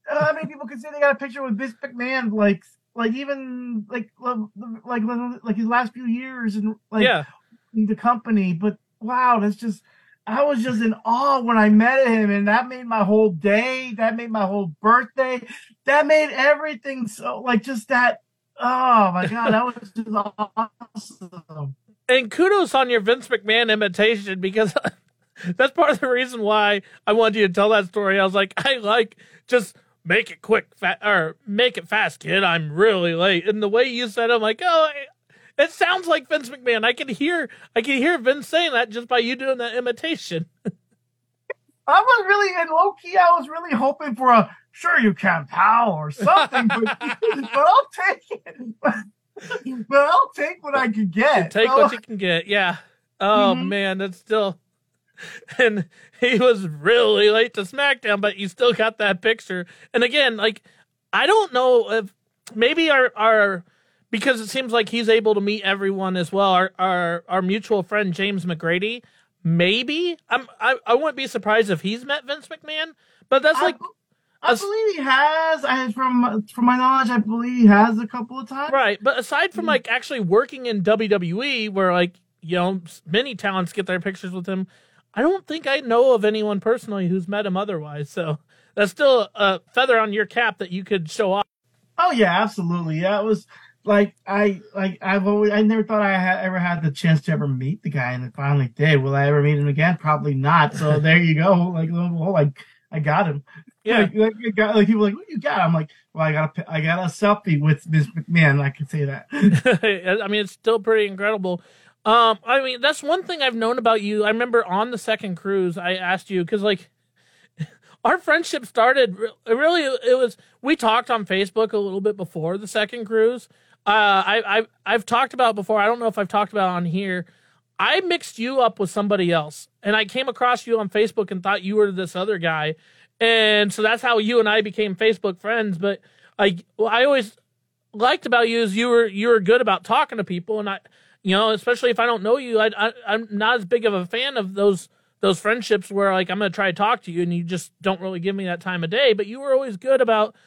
how many people can say they got a picture with Vince McMahon? Like, like even like like like, his last few years and like yeah. the company. But wow, that's just I was just in awe when I met him, and that made my whole day. That made my whole birthday. That made everything so like just that. Oh my god, that was just awesome. and kudos on your Vince McMahon imitation because that's part of the reason why I wanted you to tell that story. I was like, I like just make it quick, fa- or make it fast, kid. I'm really late. And the way you said, it, I'm like, oh, it sounds like Vince McMahon. I can hear, I can hear Vince saying that just by you doing that imitation. I was really in low key. I was really hoping for a sure you can, pal, or something. but, but I'll take it. but I'll take what I can get. Take So- what you can get. Yeah. Oh Mhm. man, that's still. And he was really late to SmackDown, but you still got that picture. And again, like I don't know if maybe our our because it seems like he's able to meet everyone as well. Our our our mutual friend James McGrady, maybe I'm I, I wouldn't be surprised if he's met Vince McMahon. But that's I, like I believe he has. I from from my knowledge, I believe he has a couple of times. Right, but aside from Mm. like actually working in WWE, where like you know many talents get their pictures with him, I don't think I know of anyone personally who's met him otherwise. So that's still a feather on your cap that you could show off. Oh yeah, absolutely. Yeah, it was like I like I've always I never thought I had ever had the chance to ever meet the guy, and I finally did. Will I ever meet him again? Probably not. So there you go. Like oh, like I got him. Yeah, Like, like, I got, like people are like, what you got? I'm like, well, I got a I got a selfie with Vince McMahon. I can say that. I mean it's still pretty incredible. Um, I mean that's one thing I've known about you. I remember on the second cruise, I asked you because like our friendship started re- really it was we talked on facebook a little bit before the second cruise uh i i i've talked about before i don't know if i've talked about on here I mixed you up with somebody else, and I came across you on Facebook and thought you were this other guy, and so that's how you and I became Facebook friends. But I, I always liked about you is you were you were good about talking to people, and I, you know, especially if I don't know you, I, I I'm not as big of a fan of those those friendships where like I'm gonna try to talk to you and you just don't really give me that time of day. But you were always good about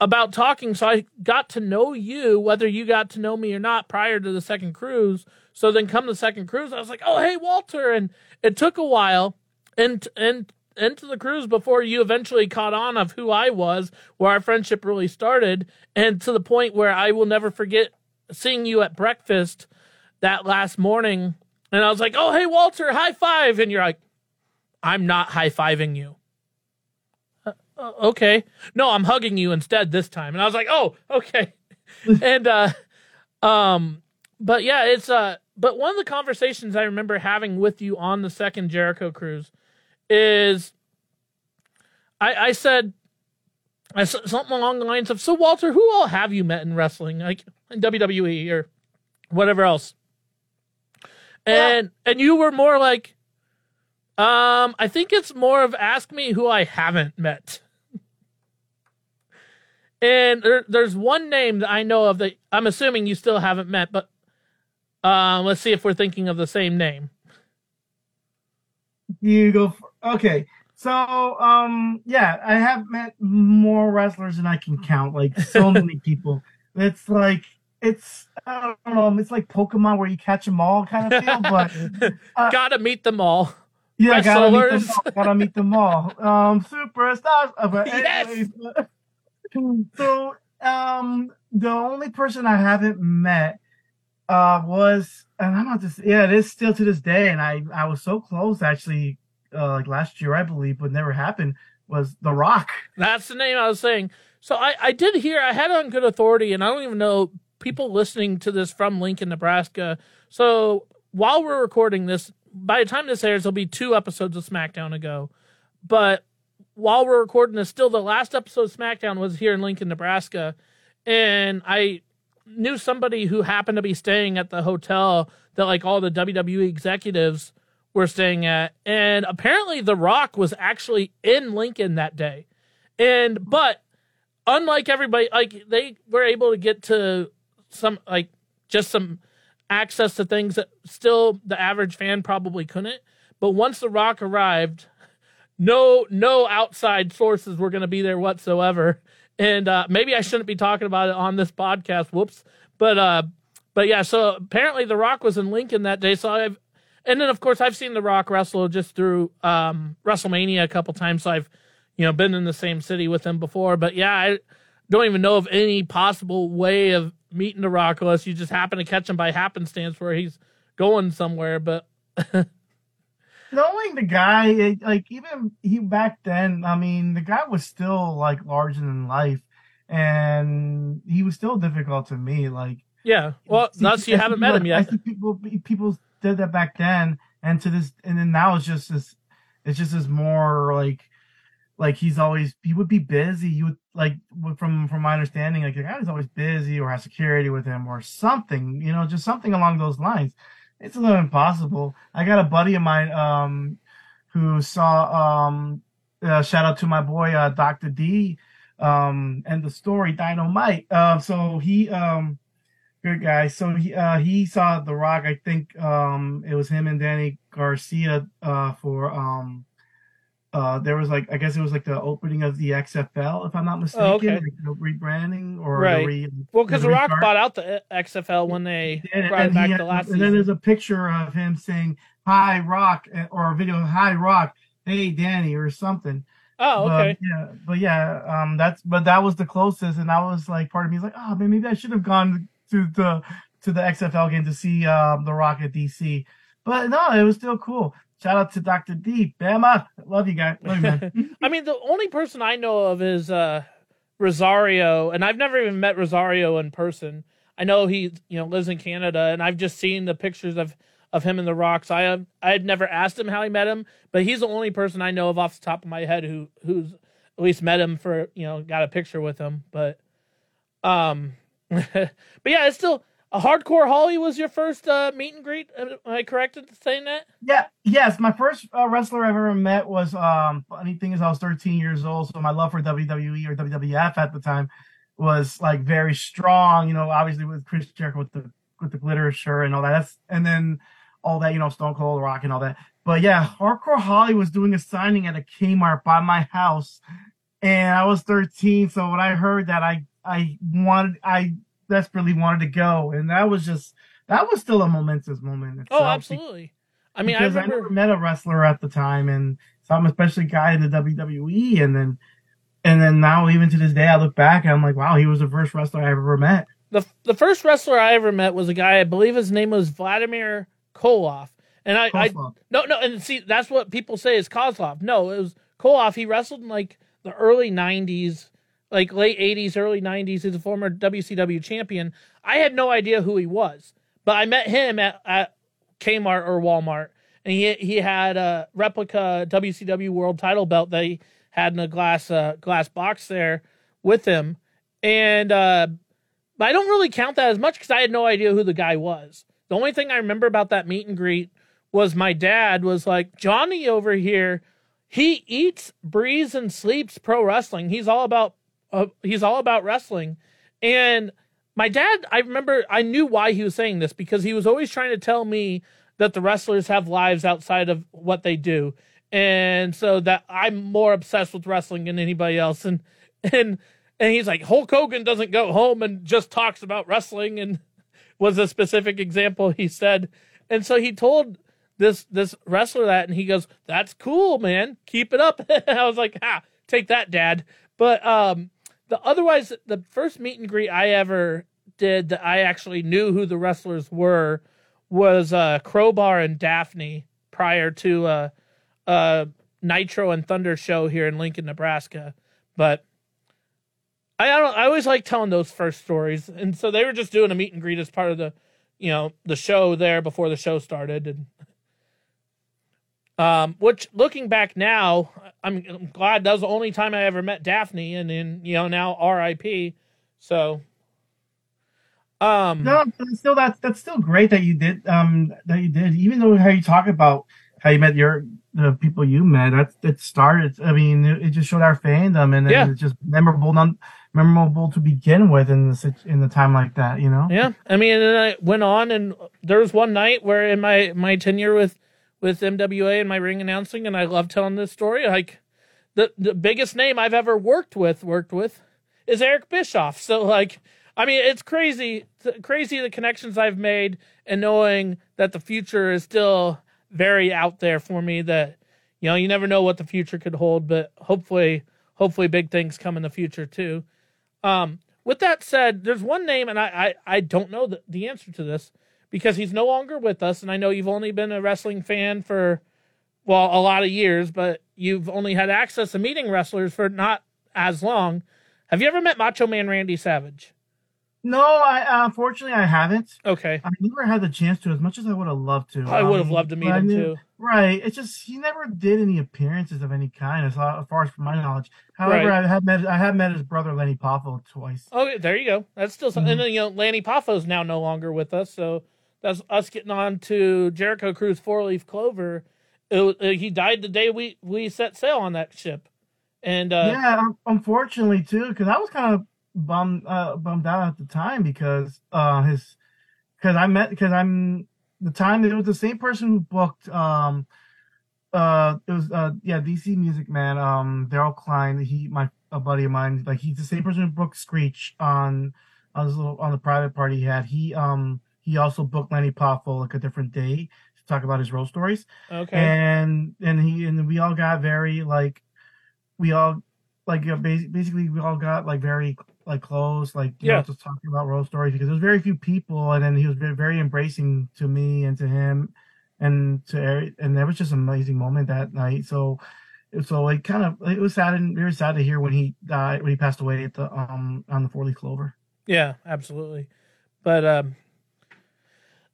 about talking, so I got to know you, whether you got to know me or not, prior to the second cruise. So then, come the second cruise, I was like, "Oh, hey, Walter," and it took a while, and and into the cruise before you eventually caught on of who I was, where our friendship really started, and to the point where I will never forget seeing you at breakfast that last morning, and I was like, "Oh, hey, Walter, high five," and you're like, "I'm not high fiving you." Uh, uh, okay, no, I'm hugging you instead this time, and I was like, "Oh, okay," and uh, um, but yeah, it's uh, but one of the conversations I remember having with you on the second Jericho cruise is I, I said I said something along the lines of, "So Walter, who all have you met in wrestling, like in WWE or whatever else?" And and you were more like, um, I think it's more of ask me who I haven't met. And there, there's one name that I know of that I'm assuming you still haven't met, but uh, let's see if we're thinking of the same name. You go. For, okay. So, um, yeah, I have met more wrestlers than I can count. Like so many people. It's like it's I don't know. It's like Pokemon where you catch them all kind of feel. But uh, Gotta meet them all. yeah, gotta meet, them all, gotta meet them all. Um, superstars. Uh, but Yes! anyways, so, um, the only person I haven't met uh was, and I'm not just yeah, it is still to this day, and I I was so close actually, uh, like last year I believe, but never happened. Was The Rock? That's the name I was saying. So I, I did hear, I had on good authority, and I don't even know people listening to this from Lincoln, Nebraska. So while we're recording this, by the time this airs, there'll be two episodes of SmackDown ago. But while we're recording this, still the last episode of SmackDown was here in Lincoln, Nebraska. And I knew somebody who happened to be staying at the hotel that like all the WWE executives were staying at. And apparently The Rock was actually in Lincoln that day. And but unlike everybody, like they were able to get to some like just some access to things that still the average fan probably couldn't. But once The Rock arrived, no no outside sources were going to be there whatsoever. And uh, maybe I shouldn't be talking about it on this podcast. Whoops. But uh, but yeah. So apparently The Rock was in Lincoln that day. So I've and then of course I've seen The Rock wrestle just through um, WrestleMania a couple times. So I've you know been in the same city with him before. But yeah, I don't even know of any possible way of meeting The Rock unless you just happen to catch him by happenstance where he's going somewhere. But knowing the guy, it, like even he back then, I mean, the guy was still like larger than life, and he was still difficult to me. Like, yeah, well, see- thus you I haven't met people- him I yet. see people people did that back then, and to this, and then now it's just this. It's just this more like, like he's always he would be busy. You would like from from my understanding, like the guy was always busy or has security with him or something. You know, just something along those lines. It's a little impossible. I got a buddy of mine um who saw um uh, shout out to my boy uh, Dr. D um and the story Dynamite. Uh so he um good guy. So he uh he saw The Rock. I think um it was him and Danny Garcia uh for um uh there was like I guess it was like the opening of the XFL if I'm not mistaken, Oh, okay. like the rebranding or Right. the re- Well, because Rock bought out the XFL when they And, brought it and back he the had- last and then there's a picture of him saying "Hi Rock" eh, or a video "Hi Rock," "Hey Danny" or something. Oh, okay. But, yeah, but yeah, um, that's but that was the closest, and I was like, part of me was like, oh man, maybe I should have gone to the to the XFL game to see um the Rock at DC. But no, it was still cool. Shout out to Dr. D, Bama, love you guys, love you man. I mean, the only person I know of is uh, Rosario, and I've never even met Rosario in person. I know he, you know, lives in Canada, and I've just seen the pictures of of him in the rocks. I have, I had never asked him how he met him, but he's the only person I know of off the top of my head who who's at least met him for you know got a picture with him. But um, but yeah, it's still a hardcore Holly was your first uh, meet and greet. Am I correct in saying that? Yeah, yes. My first uh, wrestler I ever met was um. Funny thing is, I was 13 years old, so my love for WWE or WWF at the time was like very strong. You know, obviously with Chris Jericho with the with the glitter shirt and all that. That's and then all that, you know, Stone Cold Rock and all that. But yeah, Hardcore Holly was doing a signing at a Kmart by my house, and I was 13. So when I heard that, I I wanted I desperately wanted to go, and that was just that was still a momentous moment. Oh, absolutely. I mean, I because I, remember. never met a wrestler at the time, and so I'm especially a guy in the WWE, and then and then now even to this day, I look back and I'm like, wow, he was the first wrestler I ever met. the the first wrestler I ever met was a guy I believe his name was Vladimir Koloff, and I, I no no and see that's what people say is Kozlov. No, it was Koloff. He wrestled in like the early '90s, like late '80s, early '90s. He's a former WCW champion. I had no idea who he was, but I met him at, at Kmart or Walmart, and he he had a replica WCW World Title belt that he had in a glass uh, glass box there with him, and. uh I don't really count that as much because I had no idea who the guy was. The only thing I remember about that meet and greet was my dad was like, Johnny over here, he eats, breathes, and sleeps pro wrestling. He's all about uh, he's all about wrestling. And my dad, I remember I knew why he was saying this because he was always trying to tell me that the wrestlers have lives outside of what they do. And so that I'm more obsessed with wrestling than anybody else. And and and he's like, Hulk Hogan doesn't go home and just talks about wrestling and was a specific example he said. And so he told this this wrestler that and he goes, That's cool, man. Keep it up. I was like, ah, take that, Dad. But um the otherwise the first meet and greet I ever did that I actually knew who the wrestlers were was uh Crowbar and Daphne prior to uh uh Nitro and Thunder show here in Lincoln, Nebraska. But I don't. I always like telling those first stories, and so they were just doing a meet and greet as part of the, you know, the show there before the show started, and um, which looking back now, I'm, I'm glad that was the only time I ever met Daphne, and then you know now R.I.P. So, um, No, but still that's that's still great that you did um that you did. Even though how you talk about how you met your the people you met, that that started. I mean, it, it just showed our fandom, and Yeah. it's just memorable, non memorable to begin with in the in the time like that. You know. Yeah, I mean, and I went on, and there was one night where in my my tenure with with MWA and my ring announcing, and I love telling this story. Like the the biggest name I've ever worked with worked with is Eric Bischoff. So like, I mean, it's crazy, crazy the connections I've made, and knowing that the future is still very out there for me. That you know, you never know what the future could hold, but hopefully, hopefully, big things come in the future too. Um, with that said, there's one name, and I, I, I don't know the, the answer to this because he's no longer with us. And I know you've only been a wrestling fan for, well, a lot of years, but you've only had access to meeting wrestlers for not as long. Have you ever met Macho Man Randy Savage? No, I unfortunately I haven't. Okay. I never had the chance to, as much as I would have loved to. I would have Um, loved to meet him knew- too. Right. It's just he never did any appearances of any kind, as, as far as from my knowledge. However, Right. I have met I have met his brother Lanny Poffo twice. Okay, there you go. That's still something. And then, you know, Lanny Poffo's now no longer with us. So that's us getting on to Jericho Cruise Four Leaf Clover. It, wa- uh, he died the day we, we set sail on that ship. And, uh, yeah, unfortunately too, because I was kind of bummed uh, bummed out at the time because uh his because I met because I'm the time it was the same person who booked um uh it was uh yeah DC Music Man um Daryl Klein he my a buddy of mine like he's the same person who booked Screech on on his little on the private party he had he um he also booked Lanny Poffo like a different day to talk about his role stories okay. and and he and we all got very like we all like uh, bas- basically we all got like very like close like you Yeah. know just talking about role stories because there's very few people and then he was very, very embracing to me and to him and to Eric and that was just an amazing moment that night so so it kind of it was sad and very sad to hear when he died when he passed away at the um on the four leaf clover Yeah, absolutely. But um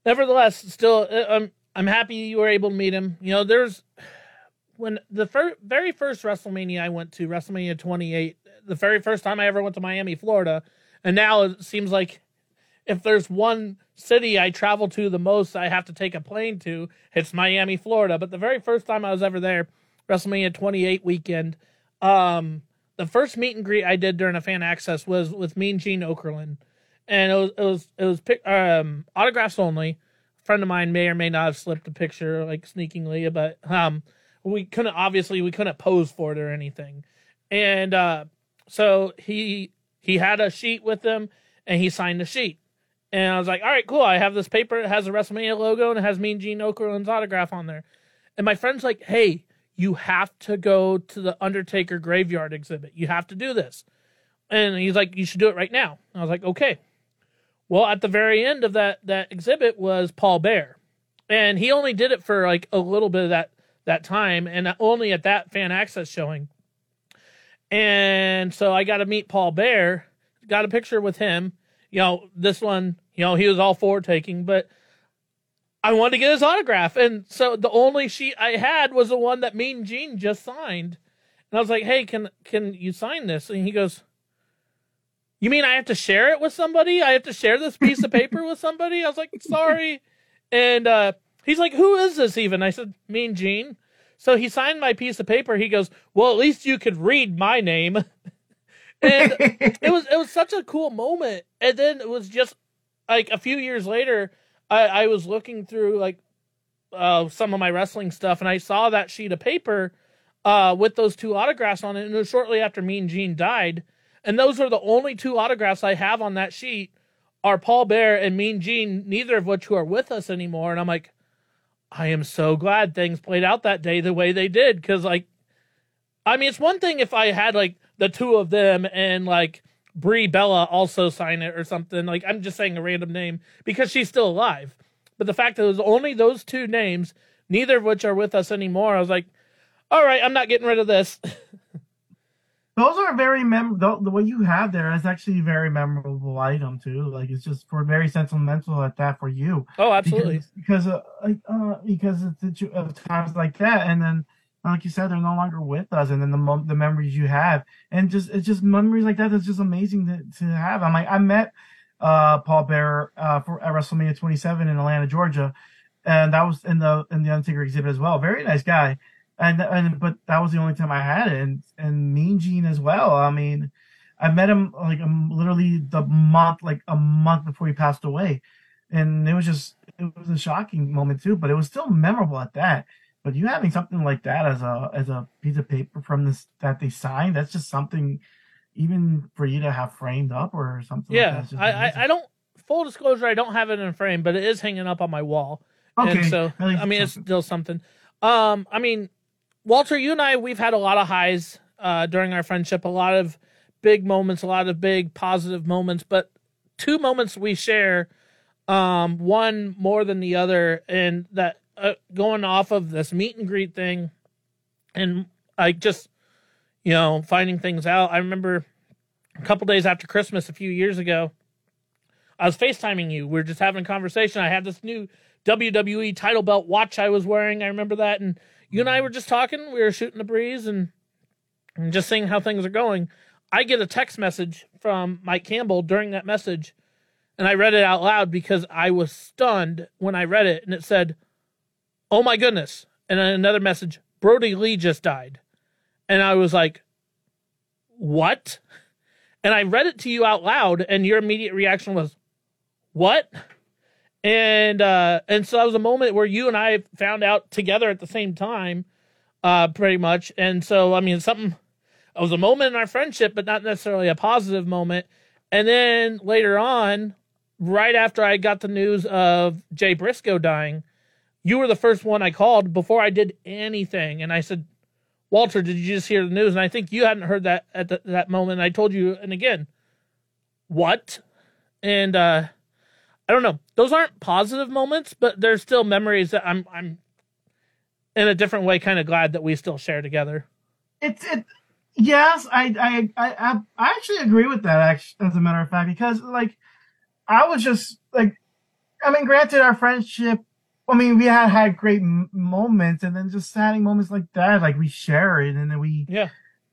nevertheless, still uh, I'm I'm happy you were able to meet him. You know, there's when the fir- very first WrestleMania I went to, WrestleMania 28, the very first time I ever went to Miami, Florida, and now it seems like if there's one city I travel to the most, I have to take a plane to. It's Miami, Florida. But the very first time I was ever there, WrestleMania 28 weekend, um, the first meet and greet I did during a fan access was with Mean Gene Okerlund, and it was it was it was pic- um, autographs only. A friend of mine may or may not have slipped a picture like sneakingly, but um, we couldn't obviously we couldn't pose for it or anything, and uh, so he he had a sheet with him and he signed the sheet. And I was like, all right, cool. I have this paper. It has the WrestleMania logo and it has Mean Gene Okerlund's autograph on there. And my friend's like, hey, you have to go to the Undertaker graveyard exhibit. You have to do this. And he's like, you should do it right now. I was like, okay. Well, at the very end of that that exhibit was Paul Bearer. And he only did it for like a little bit of that that time and only at that fan access showing. And so I got to meet Paul Bearer, got a picture with him. You know, this one, you know, he was all for taking, but I wanted to get his autograph. And so the only sheet I had was the one that Mean Gene just signed. And I was like, hey, can can you sign this? And he goes, You mean I have to share it with somebody? I have to share this piece of paper with somebody? I was like, sorry. And uh, he's like, Who is this even? I said, Mean Gene. So he signed my piece of paper. He goes, Well, at least you could read my name. and it was it was such a cool moment. And then it was just like a few years later, I, I was looking through like uh, some of my wrestling stuff, and I saw that sheet of paper uh, with those two autographs on it. And it was shortly after Mean Gene died, and those are the only two autographs I have on that sheet are Paul Bearer and Mean Gene, neither of which who are with us anymore. And I'm like, I am so glad things played out that day the way they did, because like, I mean, it's one thing if I had like the two of them and like Brie Bella also sign it or something. Like I'm just saying a random name because she's still alive. But the fact that it was only those two names, neither of which are with us anymore, I was like, all right, I'm not getting rid of this. Those are very mem. The, the what you have there is actually a very memorable item too. Like it's just for very sentimental at that for you. oh, absolutely. Because because uh, like, uh, because of, times like that, and then like you said, they're no longer with us, and then the the memories you have, and just it's just memories like that that's just amazing to, to have. I'm like I met uh Paul Bearer uh for at WrestleMania 27 in Atlanta, Georgia, and that was in the in the Undertaker exhibit as well. Very nice guy, and and but that was the only time I had it, and and Mean Gene as well. I mean, I met him like um, literally the month like a month before he passed away, and it was just it was a shocking moment too, but it was still memorable at that. But you having something like that as a as a piece of paper from this that they signed, that's just something even for you to have framed up or something. like Yeah, that, just I, I. I don't. Full disclosure, I don't have it in a frame, but it is hanging up on my wall. Okay, And so, at I mean, it's still something. Um, I mean, Walter, you and I, we've had a lot of highs uh, during our friendship, a lot of big moments, a lot of big positive moments, but two moments we share, um, one more than the other, and that uh, going off of this meet and greet thing, and I just, you know, finding things out. I remember a couple days after Christmas a few years ago, I was FaceTiming you. We were just having a conversation. I had this new WWE title belt watch I was wearing. I remember that. And you and I were just talking. We were shooting the breeze and, and just seeing how things are going. I get a text message from Mike Campbell during that message. And I read it out loud because I was stunned when I read it. And it said, Oh my goodness. And then another message, Brodie Lee just died. And I was like, What? And I read it to you out loud, and your immediate reaction was, What? And uh and so that was a moment where you and I found out together at the same time, uh, pretty much. And so I mean something it was a moment in our friendship, but not necessarily a positive moment. And then later on, right after I got the news of Jay Briscoe dying, you were the first one I called before I did anything. And I said, Walter, did you just hear the news? And I think you hadn't heard that at the, that moment. I told you, and again, what? And uh, I don't know. Those aren't positive moments, but they're still memories that I'm I'm in a different way kind of glad that we still share together. it's it yes I, I i i actually agree with that actually as a matter of fact because like i was just like i mean granted our friendship i mean we had had great m- moments and then just having moments like that like we share it and then we Yeah.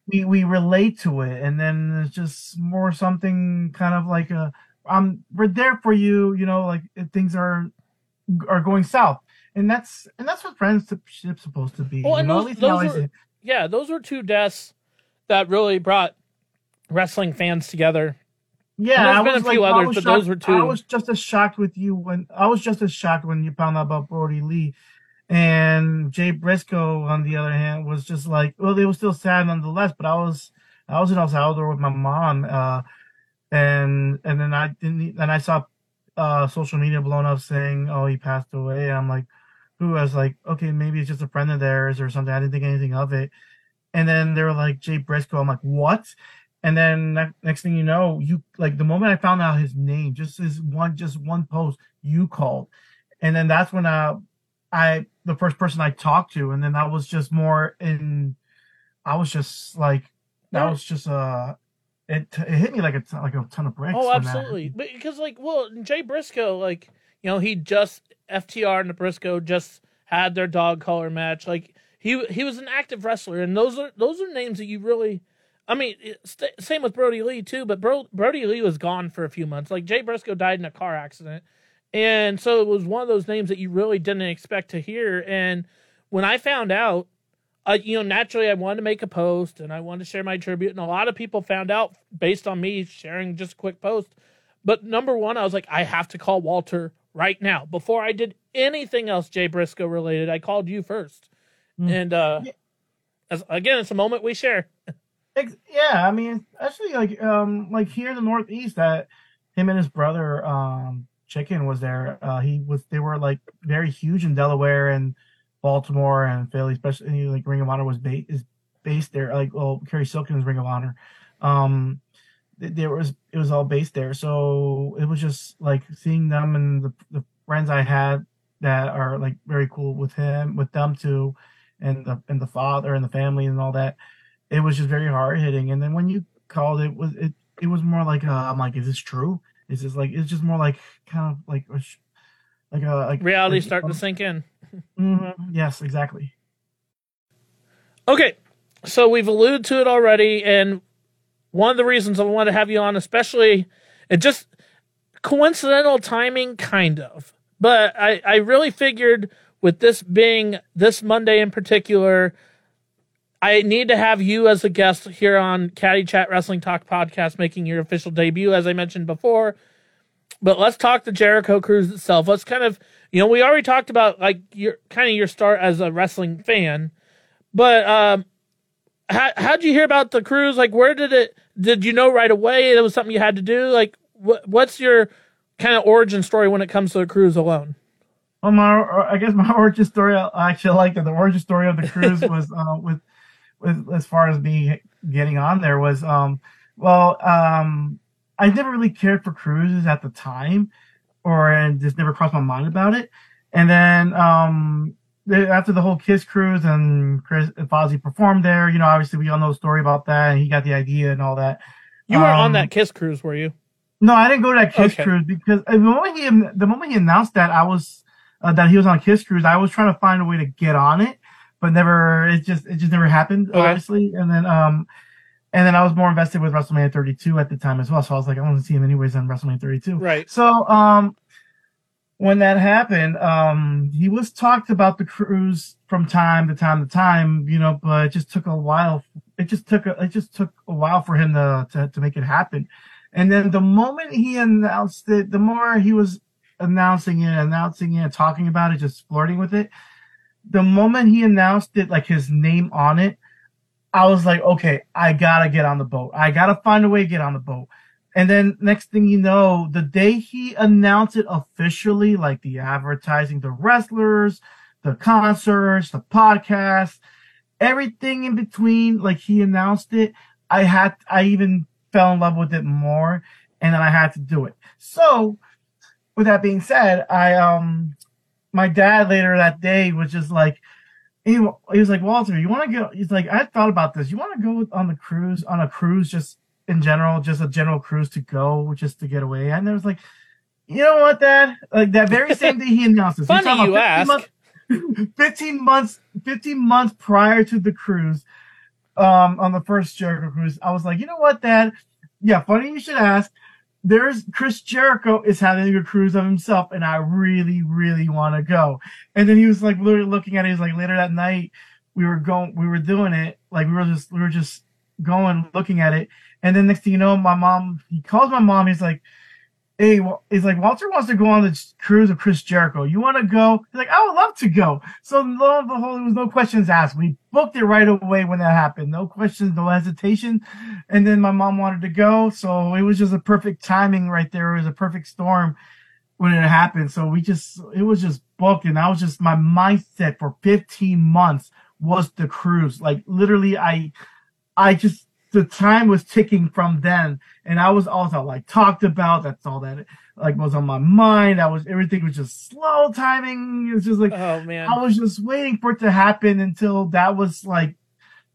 we we relate to it and then it's just more something kind of like a um, we're there for you. You know, like things are are going south, and that's and that's what friendship's supposed to be. Well, and know, those- those were- yeah, those were two deaths that really brought wrestling fans together. Yeah, And there's I been a few like, others, but those were two. I was just as shocked with you when I was just as shocked when you found out about Brodie Lee, and Jay Briscoe on the other hand was just like, well, they were still sad nonetheless. But I was I was in El Salvador with my mom, uh, and and then I didn't, and I saw uh, social media blown up saying, oh, he passed away. And I'm like, who? I was like, okay, maybe it's just a friend of theirs or something. I didn't think anything of it. And then they were like Jay Briscoe. I'm like, what? And then ne- next thing you know, you like the moment I found out his name, just his one, just one post, you called, and then that's when uh, I the first person I talked to, and then that was just more in, I was just like, that was just uh, it it hit me like a ton, like a ton of bricks. Oh, that absolutely. But because like, well, Jay Briscoe, like, you know, he just FTR and the Briscoe just had their dog collar match. Like he he was an active wrestler, and those are those are names that you really. I mean, st- same with Brodie Lee too. But Bro- Brodie Lee was gone for a few months. Like Jay Briscoe died in a car accident, and so it was one of those names that you really didn't expect to hear. And when I found out, uh, you know, naturally I wanted to make a post and I wanted to share my tribute, and a lot of people found out based on me sharing just a quick post. But number one, I was like, I have to call Walter right now before I did anything else Jay Briscoe related. I called you first, Mm. and uh, Yeah. as, again, it's a moment we share. Yeah, I mean, actually, like, um, like here in the Northeast, that him and his brother, um, Chicken was there. Uh, he was. They were like very huge in Delaware and Baltimore and Philly, especially like Ring of Honor was ba- is based there. Like, well, Cary Silkin's Ring of Honor. Um, th- there was it was all based there, so it was just like seeing them and the the friends I had that are like very cool with him, with them too, and the and the father and the family and all that it was just very hard hitting. And then when you called it was it it was more like uh, I'm like, is this true? Is this like it's just more like kind of like a like a like Reality like, starting um, to sink in. mhm, yes, exactly. Okay, so we've alluded to it already, and one of the reasons I want to have you on, especially, it just coincidental timing, kind of. But I, I really figured with this being this Monday in particular, I need to have you as a guest here on Caddy Chat Wrestling Talk podcast, making your official debut, as I mentioned before. But let's talk the Jericho Cruise itself. Let's kind of, you know, we already talked about like your kind of your start as a wrestling fan. But um, how how'd you hear about the cruise? Like, where did it? Did you know right away it was something you had to do? Like, what what's your kind of origin story when it comes to the cruise alone? Well, my I guess my origin story I actually like that the origin story of the cruise was uh, with with as far as me getting on there was um well um I never really cared for cruises at the time or and just never crossed my mind about it and then um after the whole Kiss cruise and Chris and Fozzy performed there you know obviously we all know the story about that and he got the idea and all that You weren't on Um, that Kiss cruise, were you? no, I didn't go to that Kiss Okay. cruise because the moment he the moment he announced that I was uh, that he was on Kiss cruise, I was trying to find a way to get on it, but never. It just it just never happened, Okay. obviously. And then um, and then I was more invested with WrestleMania 32 at the time as well, so I was like, I want to see him anyways on WrestleMania 32. Right. So um, when that happened, um, he was talked about the cruise from time to time to time, you know, but it just took a while. It just took a, it just took a while for him to, to to make it happen. And then the moment he announced it, the more he was announcing it, announcing it, talking about it, just flirting with it. The moment he announced it, like his name on it, I was like, okay, I gotta get on the boat. I gotta find a way to get on the boat. And then next thing you know, the day he announced it officially, like the advertising, the wrestlers, the concerts, the podcast, everything in between, like he announced it, I had, I even fell in love with it more and then I had to do it. So with that being said, I, um, my dad later that day was just like, he, he was like, Walter, you want to go? He's like, I thought about this. You want to go on the cruise, on a cruise, just in general, just a general cruise to go, just to get away. And I was like, you know what, Dad? Like that very same day he announced this. Funny you 15 ask. months- 15 months, 15 months prior to the cruise, um, on the first Jericho cruise, I was like, you know what, Dad? Yeah, funny you should ask. There's Chris Jericho is having a cruise of himself, and I really, really want to go. And then he was like literally looking at it. He was like later that night we were going, we were doing it, like we were just, we were just going looking at it. And then next thing you know, my mom, he calls my mom. He's like, hey, he's like, Walter wants to go on the cruise of Chris Jericho. You want to go? He's like, I would love to go. So lo and behold, there was no questions asked. We booked it right away when that happened. No questions, no hesitation. And then my mom wanted to go. So it was just a perfect timing right there. It was a perfect storm when it happened. So we just, it was just booked. And I was just, my mindset for 15 months was the cruise. Like literally, I, I just, the time was ticking from then and I was also like talked about. That's all that like was on my mind. I was everything was just slow timing. It was just like Oh man. I was just waiting for it to happen until that was like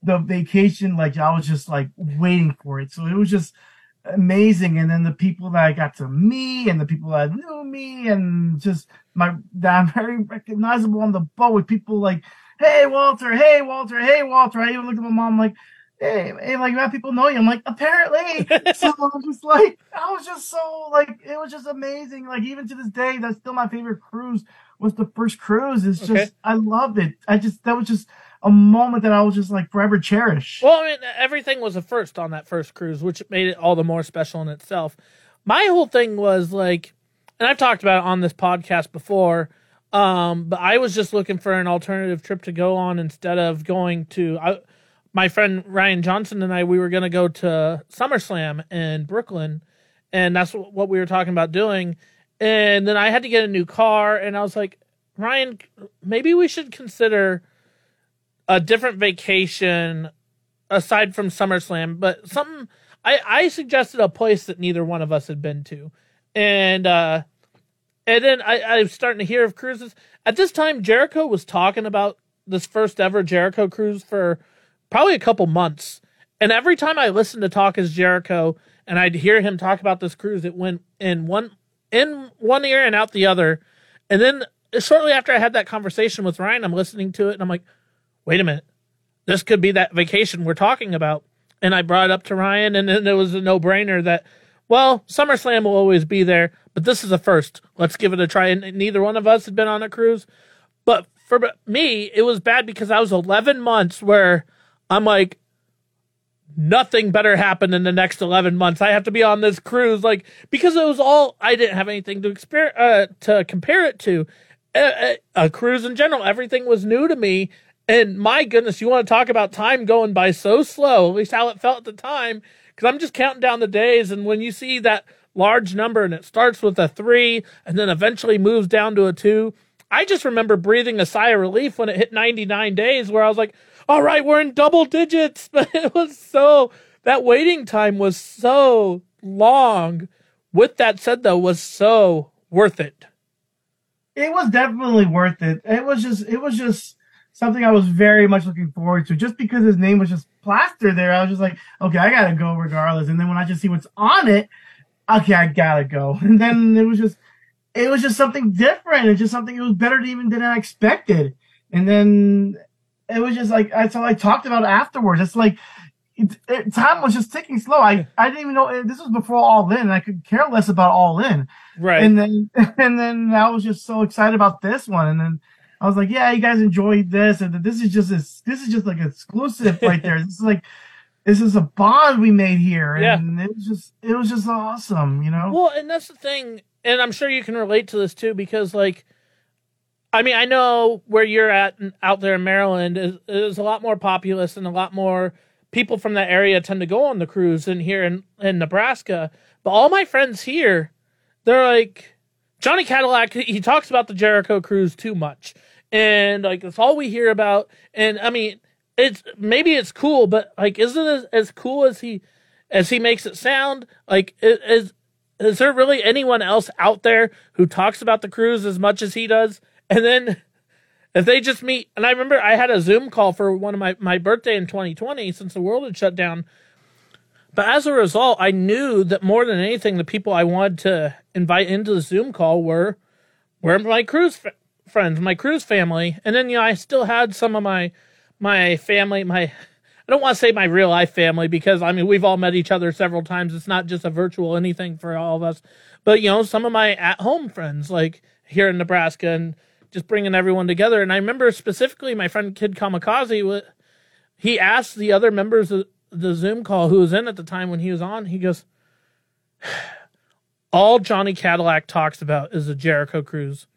the vacation. Like I was just like waiting for it. So it was just amazing. And then the people that I got to meet and the people that knew me and just my that I'm very recognizable on the boat with people like, Hey Walter, hey Walter, hey Walter. I even looked at my mom like, Hey, hey, like how people know you. I'm like, apparently. so I was just like, I was just so like, it was just amazing. Like even to this day, that's still my favorite cruise. Was the first cruise? It's just Okay. I loved it. I just that was just a moment that I was just like forever cherish. Well, I mean, everything was a first on that first cruise, which made it all the more special in itself. My whole thing was like, and I've talked about it on this podcast before, um, but I was just looking for an alternative trip to go on instead of going to. I, my friend Ryan Johnson and I, we were going to go to SummerSlam in Brooklyn, and that's what we were talking about doing. And then I had to get a new car, and I was like, Ryan, maybe we should consider a different vacation aside from SummerSlam, but something I, I suggested a place that neither one of us had been to. And uh and then I, I was starting to hear of cruises. At this time Jericho was talking about this first ever Jericho cruise for probably a couple months. And every time I listened to Talk is Jericho and I'd hear him talk about this cruise, it went in one in one ear and out the other. And then shortly after I had that conversation with Ryan, I'm listening to it and I'm like, wait a minute, this could be that vacation we're talking about. And I brought it up to Ryan, and then it was a no brainer that, well, SummerSlam will always be there, but this is a first. Let's give it a try. And neither one of us had been on a cruise. But for me, it was bad because I was 11 months where I'm like, nothing better happen in the next 11 months. I have to be on this cruise, like, because it was all, I didn't have anything to exper- uh, to compare it to. A, a, a cruise in general, everything was new to me. And my goodness, you want to talk about time going by so slow, at least how it felt at the time, because I'm just counting down the days. And when you see that large number and it starts with a three and then eventually moves down to a two, I just remember breathing a sigh of relief when it hit 99 days, where I was like, all right, we're in double digits. But it was so, that waiting time was so long. With that said, though, was so worth it. it was definitely worth it. It was just it was just something I was very much looking forward to. Just because his name was just plastered there, I was just like, okay, I gotta go regardless. And then when I just see what's on it, okay, I gotta go. And then it was just it was just something different. It's just something it was better even than I expected. And then it was just like that's all I talked about afterwards. It's like it, it, time was just ticking slow. I, I didn't even know this was before All In. I could care less about All In. Right. And then and then I was just so excited about this one, and then I was like, "Yeah, you guys enjoyed this, and this is just this, this is just like exclusive right there. This is like this is a bond we made here, Yeah. and it was just it was just awesome, you know." Well, and that's the thing, and I'm sure you can relate to this too, because like, I mean, I know where you're at out there in Maryland is, is a lot more populous and a lot more people from that area tend to go on the cruise than here in, in Nebraska. But all my friends here, they're like, Johnny Cadillac, he talks about the Jericho cruise too much. And like, that's all we hear about. And I mean, it's maybe it's cool, but like, is it as, as cool as he, as he makes it sound? Like, is, is there really anyone else out there who talks about the cruise as much as he does? And then if they just meet, and I remember I had a Zoom call for one of my, my birthday in 2020 since the world had shut down. But as a result, I knew that more than anything, the people I wanted to invite into the Zoom call were were my cruise f- friends, my cruise family, and then you know I still had some of my my family, my I don't want to say my real life family because I mean we've all met each other several times. It's not just a virtual anything for all of us, but you know some of my at home friends like here in Nebraska and just bringing everyone together. And I remember specifically my friend Kid Kamikaze. He asked the other members of the Zoom call who was in at the time when he was on. He goes, "All Johnny Cadillac talks about is the Jericho Cruise.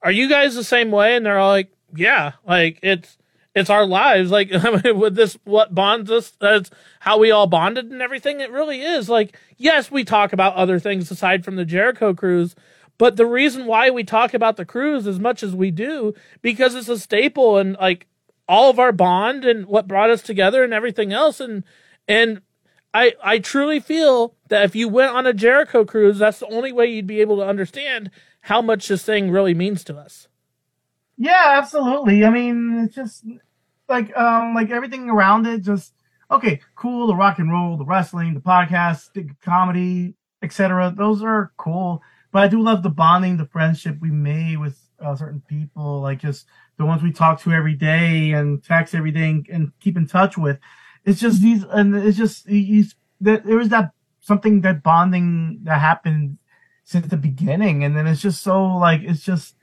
Are you guys the same way?" And they're all like, "Yeah, like it's." it's our lives. Like with this, what bonds us? That's how we all bonded and everything. It really is. Like, yes, we talk about other things aside from the Jericho cruise, but the reason why we talk about the cruise as much as we do because it's a staple and like all of our bond and what brought us together and everything else. And and I I truly feel that if you went on a Jericho cruise, that's the only way you'd be able to understand how much this thing really means to us. Yeah, absolutely. I mean, it's just like um like everything around it just okay, cool, the rock and roll, the wrestling, the podcast, the comedy, etc. Those are cool. But I do love the bonding, the friendship we made with uh, certain people, like just the ones we talk to every day and text every day and, and keep in touch with. It's just these, and it's just he's that there was that something that bonding that happened since the beginning, and then it's just so like it's just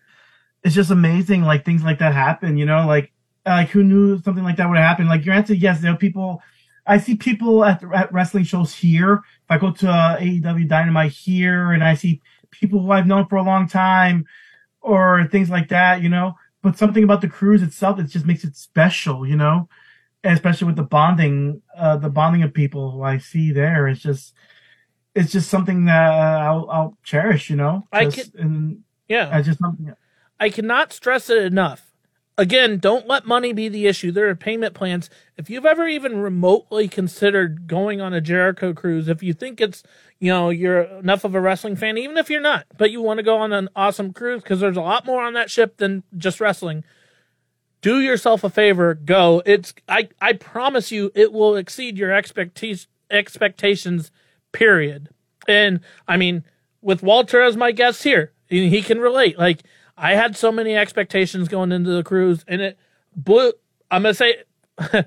it's just amazing like things like that happen, you know, like like who knew something like that would happen? Like granted, yes, there are people. I see people at, at wrestling shows here. If I go to uh, AEW Dynamite here, and I see people who I've known for a long time, or things like that, you know. But something about the cruise itself, it just makes it special, you know. And especially with the bonding, uh, the bonding of people who I see there, it's just, it's just something that I'll, I'll cherish, you know. I Just- could- and Yeah. I just something. I cannot stress it enough. Again, don't let money be the issue. There are payment plans. If you've ever even remotely considered going on a Jericho cruise, if you think it's, you know, you're enough of a wrestling fan, even if you're not, but you want to go on an awesome cruise because there's a lot more on that ship than just wrestling, do yourself a favor, go. It's I I promise you it will exceed your expectations expectations period. And I mean, with Walter as my guest here, he he can relate. Like I had so many expectations going into the cruise and it blew I'm to say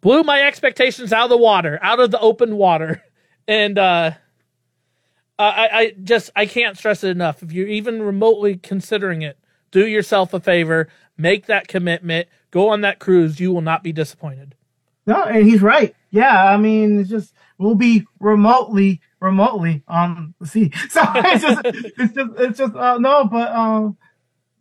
blew my expectations out of the water, out of the open water. And uh I, I just I can't stress it enough. If you're even remotely considering it, do yourself a favor, make that commitment, go on that cruise. You will not be disappointed. No, and he's right. Yeah, I mean, it's just we'll be remotely, remotely on the sea. So it's just, it's just, it's just, uh, no, but, um,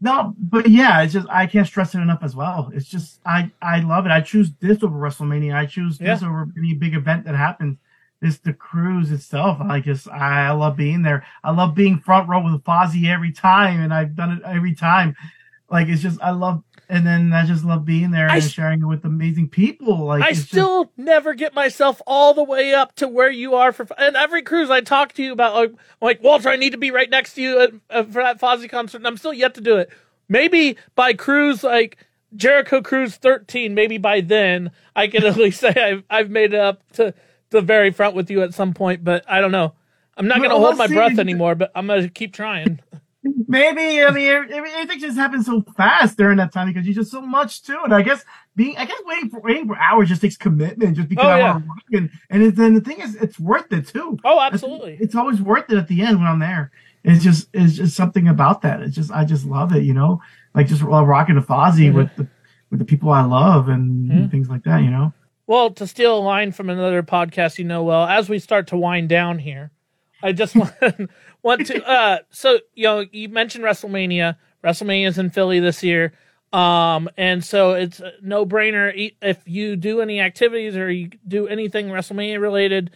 no, but yeah, it's just I can't stress it enough as well. It's just I, I love it. I choose this over WrestleMania. I choose this over any big event that happens. It's the cruise itself. I just I love being there. I love being front row with Fozzy every time, and I've done it every time. Like it's just I love, and then I just love being there I and sharing it with amazing people. Like I it's just- still never get myself all the way up to where you are for and every cruise I talk to you about like, like Walter I need to be right next to you at, uh, for that Fozzy concert and I'm still yet to do it. Maybe by cruise like Jericho Cruise 13 maybe by then I can at least say I've I've made it up to the very front with you at some point but I don't know. I'm not going to Well, hold my breath anymore but I'm going to keep trying. Maybe I mean every- every- everything just happens so fast during that time because you just so much to it. I guess being I guess waiting for waiting for hours just takes commitment just because Oh, I yeah. want to and and then the thing is it's worth it too. Oh, absolutely. It's always worth it at the end when I'm there. It's just it's just something about that. It's just I just love it, you know, like just rocking the Fozzy Mhm. with the with the people I love and Mhm. things like that, you know. Well, to steal a line from another podcast you know well, as we start to wind down here, I just want, want to. Uh, so you know, you mentioned WrestleMania. WrestleMania's in Philly this year, um, and so it's no brainer. If you do any activities or you do anything WrestleMania related,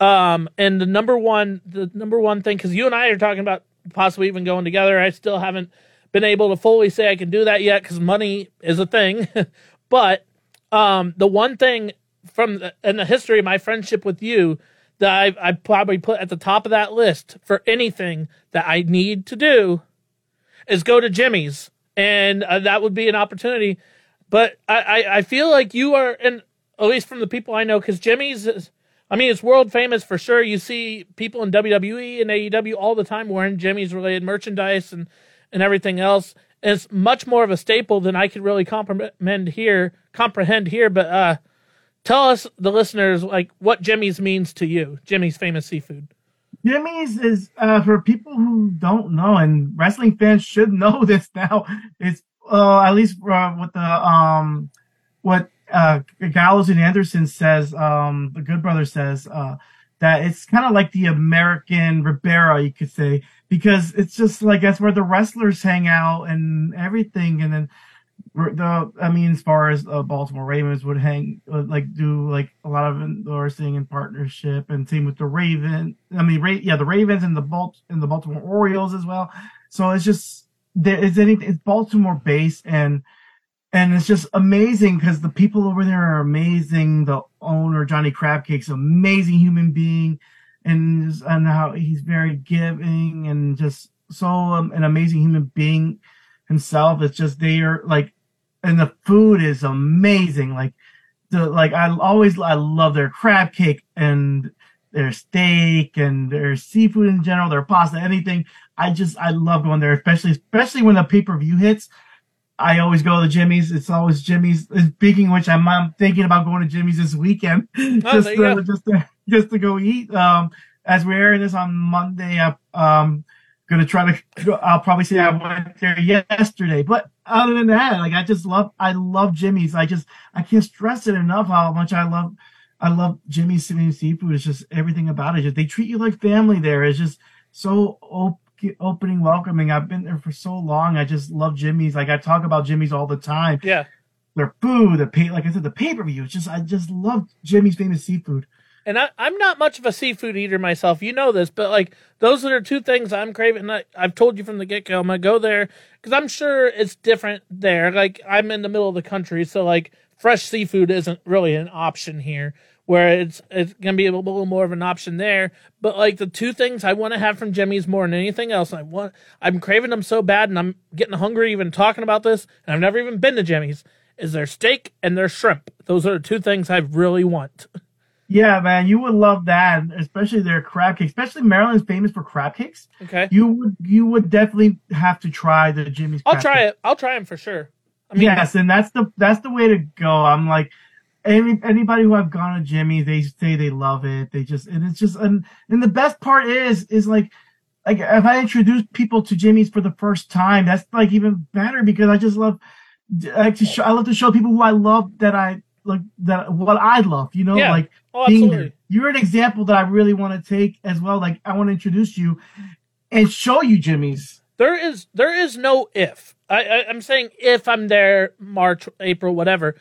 um, and the number one, the number one thing, because you and I are talking about possibly even going together. I still haven't been able to fully say I can do that yet because money is a thing, but um, the one thing from the, in the history of my friendship with you that I I probably put at the top of that list for anything that I need to do is go to Jimmy's, and uh, that would be an opportunity. But I, I, I feel like you are, and at least from the people I know, because Jimmy's is, I mean, it's world famous for sure. You see people in WWE and AEW all the time wearing Jimmy's related merchandise and, and everything else. And it's much more of a staple than I could really comprehend here, comprehend here. But uh, tell us the listeners like what Jimmy's means to you. Jimmy's famous seafood. Jimmy's is uh, for people who don't know, and wrestling fans should know this now. It's uh, at least uh, what the um what uh Gallows and Anderson says, um the Good Brother says uh that it's kind of like the American Ribera, you could say, because it's just like that's where the wrestlers hang out and everything, and then the I mean, as far as uh, Baltimore Ravens would hang like do like a lot of endorsing and partnership, and same with the Raven. I mean, Ra- yeah, the Ravens and the Balt and the Baltimore Orioles as well. So it's just there is anything. It's Baltimore based and. And it's just amazing because the people over there are amazing. The owner, Johnny Crabcake's amazing human being and and how he's very giving and just so um, an amazing human being himself. It's just they are like, and the food is amazing. Like the like I always I love their crab cake and their steak and their seafood in general, their pasta, anything. I just I love going there, especially especially when the pay per view hits. I always go to Jimmy's. It's always Jimmy's. Speaking of which, I'm, I'm thinking about going to Jimmy's this weekend just there to, go. just to just to go eat. Um, as we're airing this on Monday, I, um, gonna try to. go- I'll probably say I went there yesterday, but other than that, like I just love. I love Jimmy's. I just I can't stress it enough how much I love. I love Jimmy's Sydney Seafood. It's just everything about it. Just they treat you like family there. It's just so op- opening, welcoming. I've been there for so long. I just love Jimmy's. Like I talk about Jimmy's all the time. Yeah. Their food, the pay, like I said, the pay per view. It's just I just love Jimmy's famous seafood. And I, I'm not much of a seafood eater myself. You know this, but like those are two things I'm craving. I, I've told you from the get go. I'm gonna go there because I'm sure it's different there. Like I'm in the middle of the country, so like fresh seafood isn't really an option here. Where it's it's gonna be a little more of an option there. But like the two things I want to have from Jimmy's more than anything else, I want I'm craving them so bad, and I'm getting hungry even talking about this. And I've never even been to Jimmy's. Is their steak and their shrimp? Those are the two things I really want. Yeah, man, you would love that, especially their crab cakes. Especially Maryland's famous for crab cakes. Okay. You would you would definitely have to try the Jimmy's. I'll try it. I'll try them for sure. I mean, yes, and that's the that's the way to go. I'm like any anybody who I've gone to Jimmy's, they say they love it. They just and it's just and and the best part is is like like if I introduce people to Jimmy's for the first time, that's like even better because I just love I like to show I love to show people who I love that I like that what I love. You know, Yeah. like Oh, being there. You're an example that I really want to take as well. Like I want to introduce you and show you Jimmy's. There is there is no if. I, I I'm saying if I'm there March, April, whatever.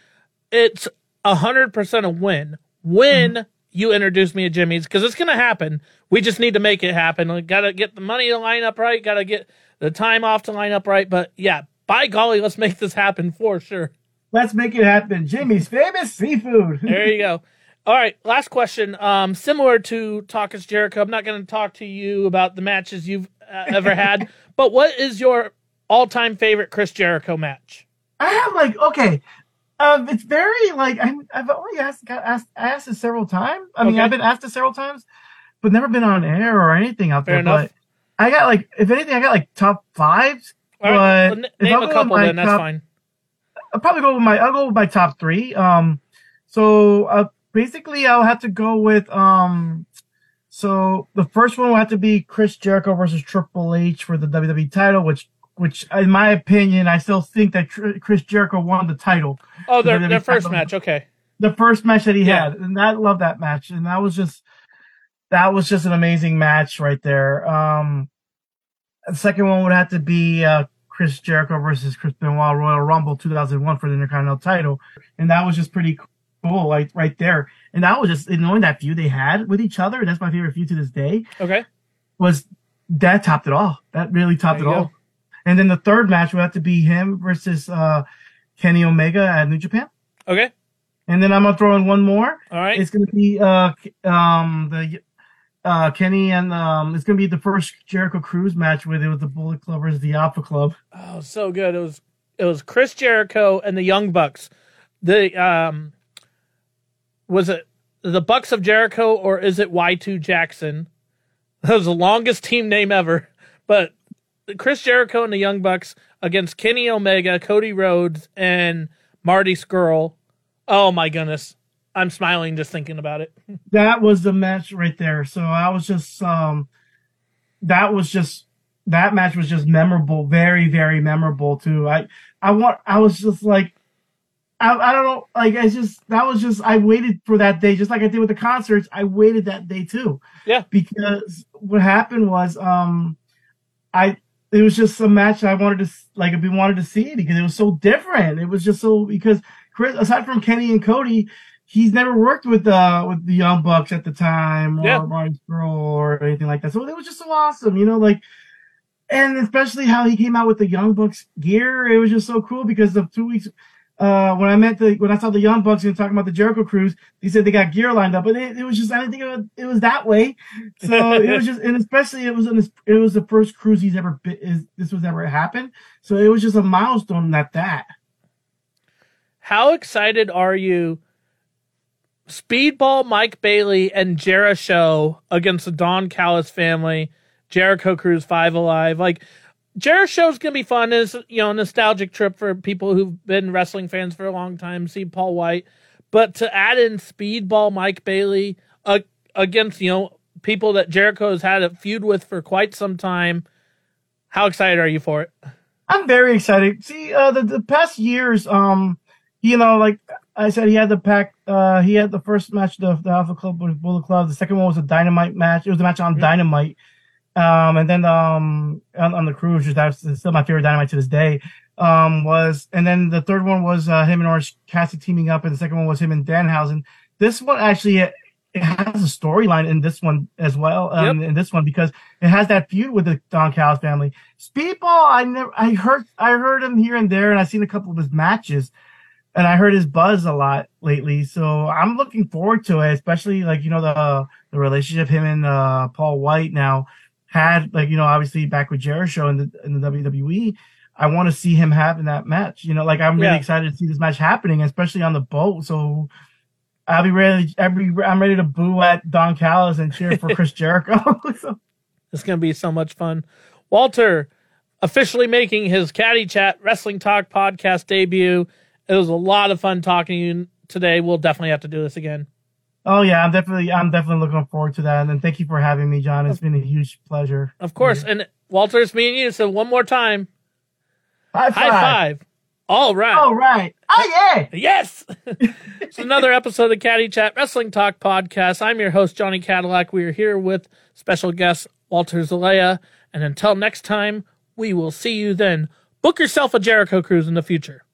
It's a hundred percent a win when mm-hmm. you introduce me to Jimmy's because it's gonna happen. We just need to make it happen. We gotta get the money to line up right. Gotta get the time off to line up right. But yeah, by golly, let's make this happen for sure. Let's make it happen. Jimmy's famous seafood. There you go. All right, last question. Um, similar to Talk is Jericho, I'm not going to talk to you about the matches you've uh, ever had, but what is your all-time favorite Chris Jericho match? I have like okay, um, it's very like I'm, I've only asked got asked asked it several times. I mean, Okay. I've been asked it several times, but never been on air or anything out Fair there. enough. But I got like, if anything, I got like top fives. All right, well, n- name I a couple then. That's top- fine. I'll probably go with my I'll go with my top three. Um, so uh, basically, I'll have to go with um. So the first one will have to be Chris Jericho versus Triple H for the WWE title, which, which in my opinion, I still think that Tr- Chris Jericho won the title. Oh, their WWE their first title. match. Okay. the first match that he Yeah. had, and I love that match, and that was just that was just an amazing match right there. Um, the second one would have to be uh, Chris Jericho versus Chris Benoit Royal Rumble 2001 for the Intercontinental title, and that was just pretty cool, like right there. And that was just and knowing that feud they had with each other. That's my favorite feud to this day. Okay. Was that topped it all? That really topped it you all. And then the third match would have to be him versus uh, Kenny Omega at New Japan. Okay. And then I'm gonna throw in one more. All right. It's gonna be uh um the uh Kenny and um it's gonna be the first Jericho Cruise match with it with the Bullet Club versus the Alpha Club. Oh, so good. It was it was Chris Jericho and the Young Bucks. The um was it the Bucks of Jericho or is it Y2 Jackson? That was the longest team name ever. But Chris Jericho and the Young Bucks against Kenny Omega, Cody Rhodes, and Marty Scurll. Oh my goodness. I'm smiling just thinking about it. that was the match right there. So I was just um that was just that match was just memorable, very, very memorable too. I I want I was just like I, I don't know, like I just that was just I waited for that day, just like I did with the concerts. I waited that day too. Yeah. Because what happened was um I it was just a match I wanted to like if we wanted to see it because it was so different. It was just so because Chris aside from Kenny and Cody, he's never worked with uh with the Young Bucks at the time or Yeah. Marty or anything like that. So it was just so awesome, you know, like and especially how he came out with the Young Bucks gear. It was just so cool because of two weeks uh when I met the when I saw the Young Bucks and talking about the Jericho Cruise, they said they got gear lined up, but it, it was just I didn't think it was, it was that way. So it was just and especially it was in this, it was the first cruise he's ever been is this was ever happened. So it was just a milestone at that. How excited are you? Speedball Mike Bailey and Jericho against the Don Callis family, Jericho Cruise Five Alive. Like Jericho's gonna be fun. Is you know a nostalgic trip for people who've been wrestling fans for a long time. See Paul White, but to add in Speedball Mike Bailey uh, against you know people that Jericho has had a feud with for quite some time. How excited are you for it? I'm very excited. See, uh, the, the past years, um, you know, like I said, he had the pack, uh, he had the first match, the, the Alpha Club with Bullet Club. The second one was a Dynamite match. It was a match on. Dynamite. Um, and then, um, on, on the cruise, which that's still my favorite Dynamite to this day, um, was, and then the third one was, uh, him and Orange Cassidy teaming up. And the second one was him and Danhausen. This one actually, it, it has a storyline in this one as well, um, in this one, because it has that feud with the Don Callis family. Speedball, I never, I heard, I heard him here and there, and I've seen a couple of his matches, and I heard his buzz a lot lately. So I'm looking forward to it, especially like you know the the relationship him and uh, Paul White now had, like you know, obviously back with Jericho in the in the WWE. I want to see him having that match. You know, like I'm really Yeah. excited to see this match happening, especially on the boat. So. I'll be ready. Every I'm ready to boo at Don Callis and cheer for Chris Jericho. so, It's going to be so much fun. Walter officially making his Caddy Chat Wrestling Talk podcast debut. It was a lot of fun talking to you today. We'll definitely have to do this again. Oh yeah, I'm definitely I'm definitely looking forward to that. And thank you for having me, John. It's been a huge pleasure. Of course. And Walter, it's me and you. So one more time. High five. High five. All right. All right. Oh yeah. Yes. it's another episode of the Caddy Chat Wrestling Talk Podcast. I'm your host, Johnny Cadillac. We are here with special guest Walter Zelaya. And until next time, we will see you then. Book yourself a Jericho cruise in the future.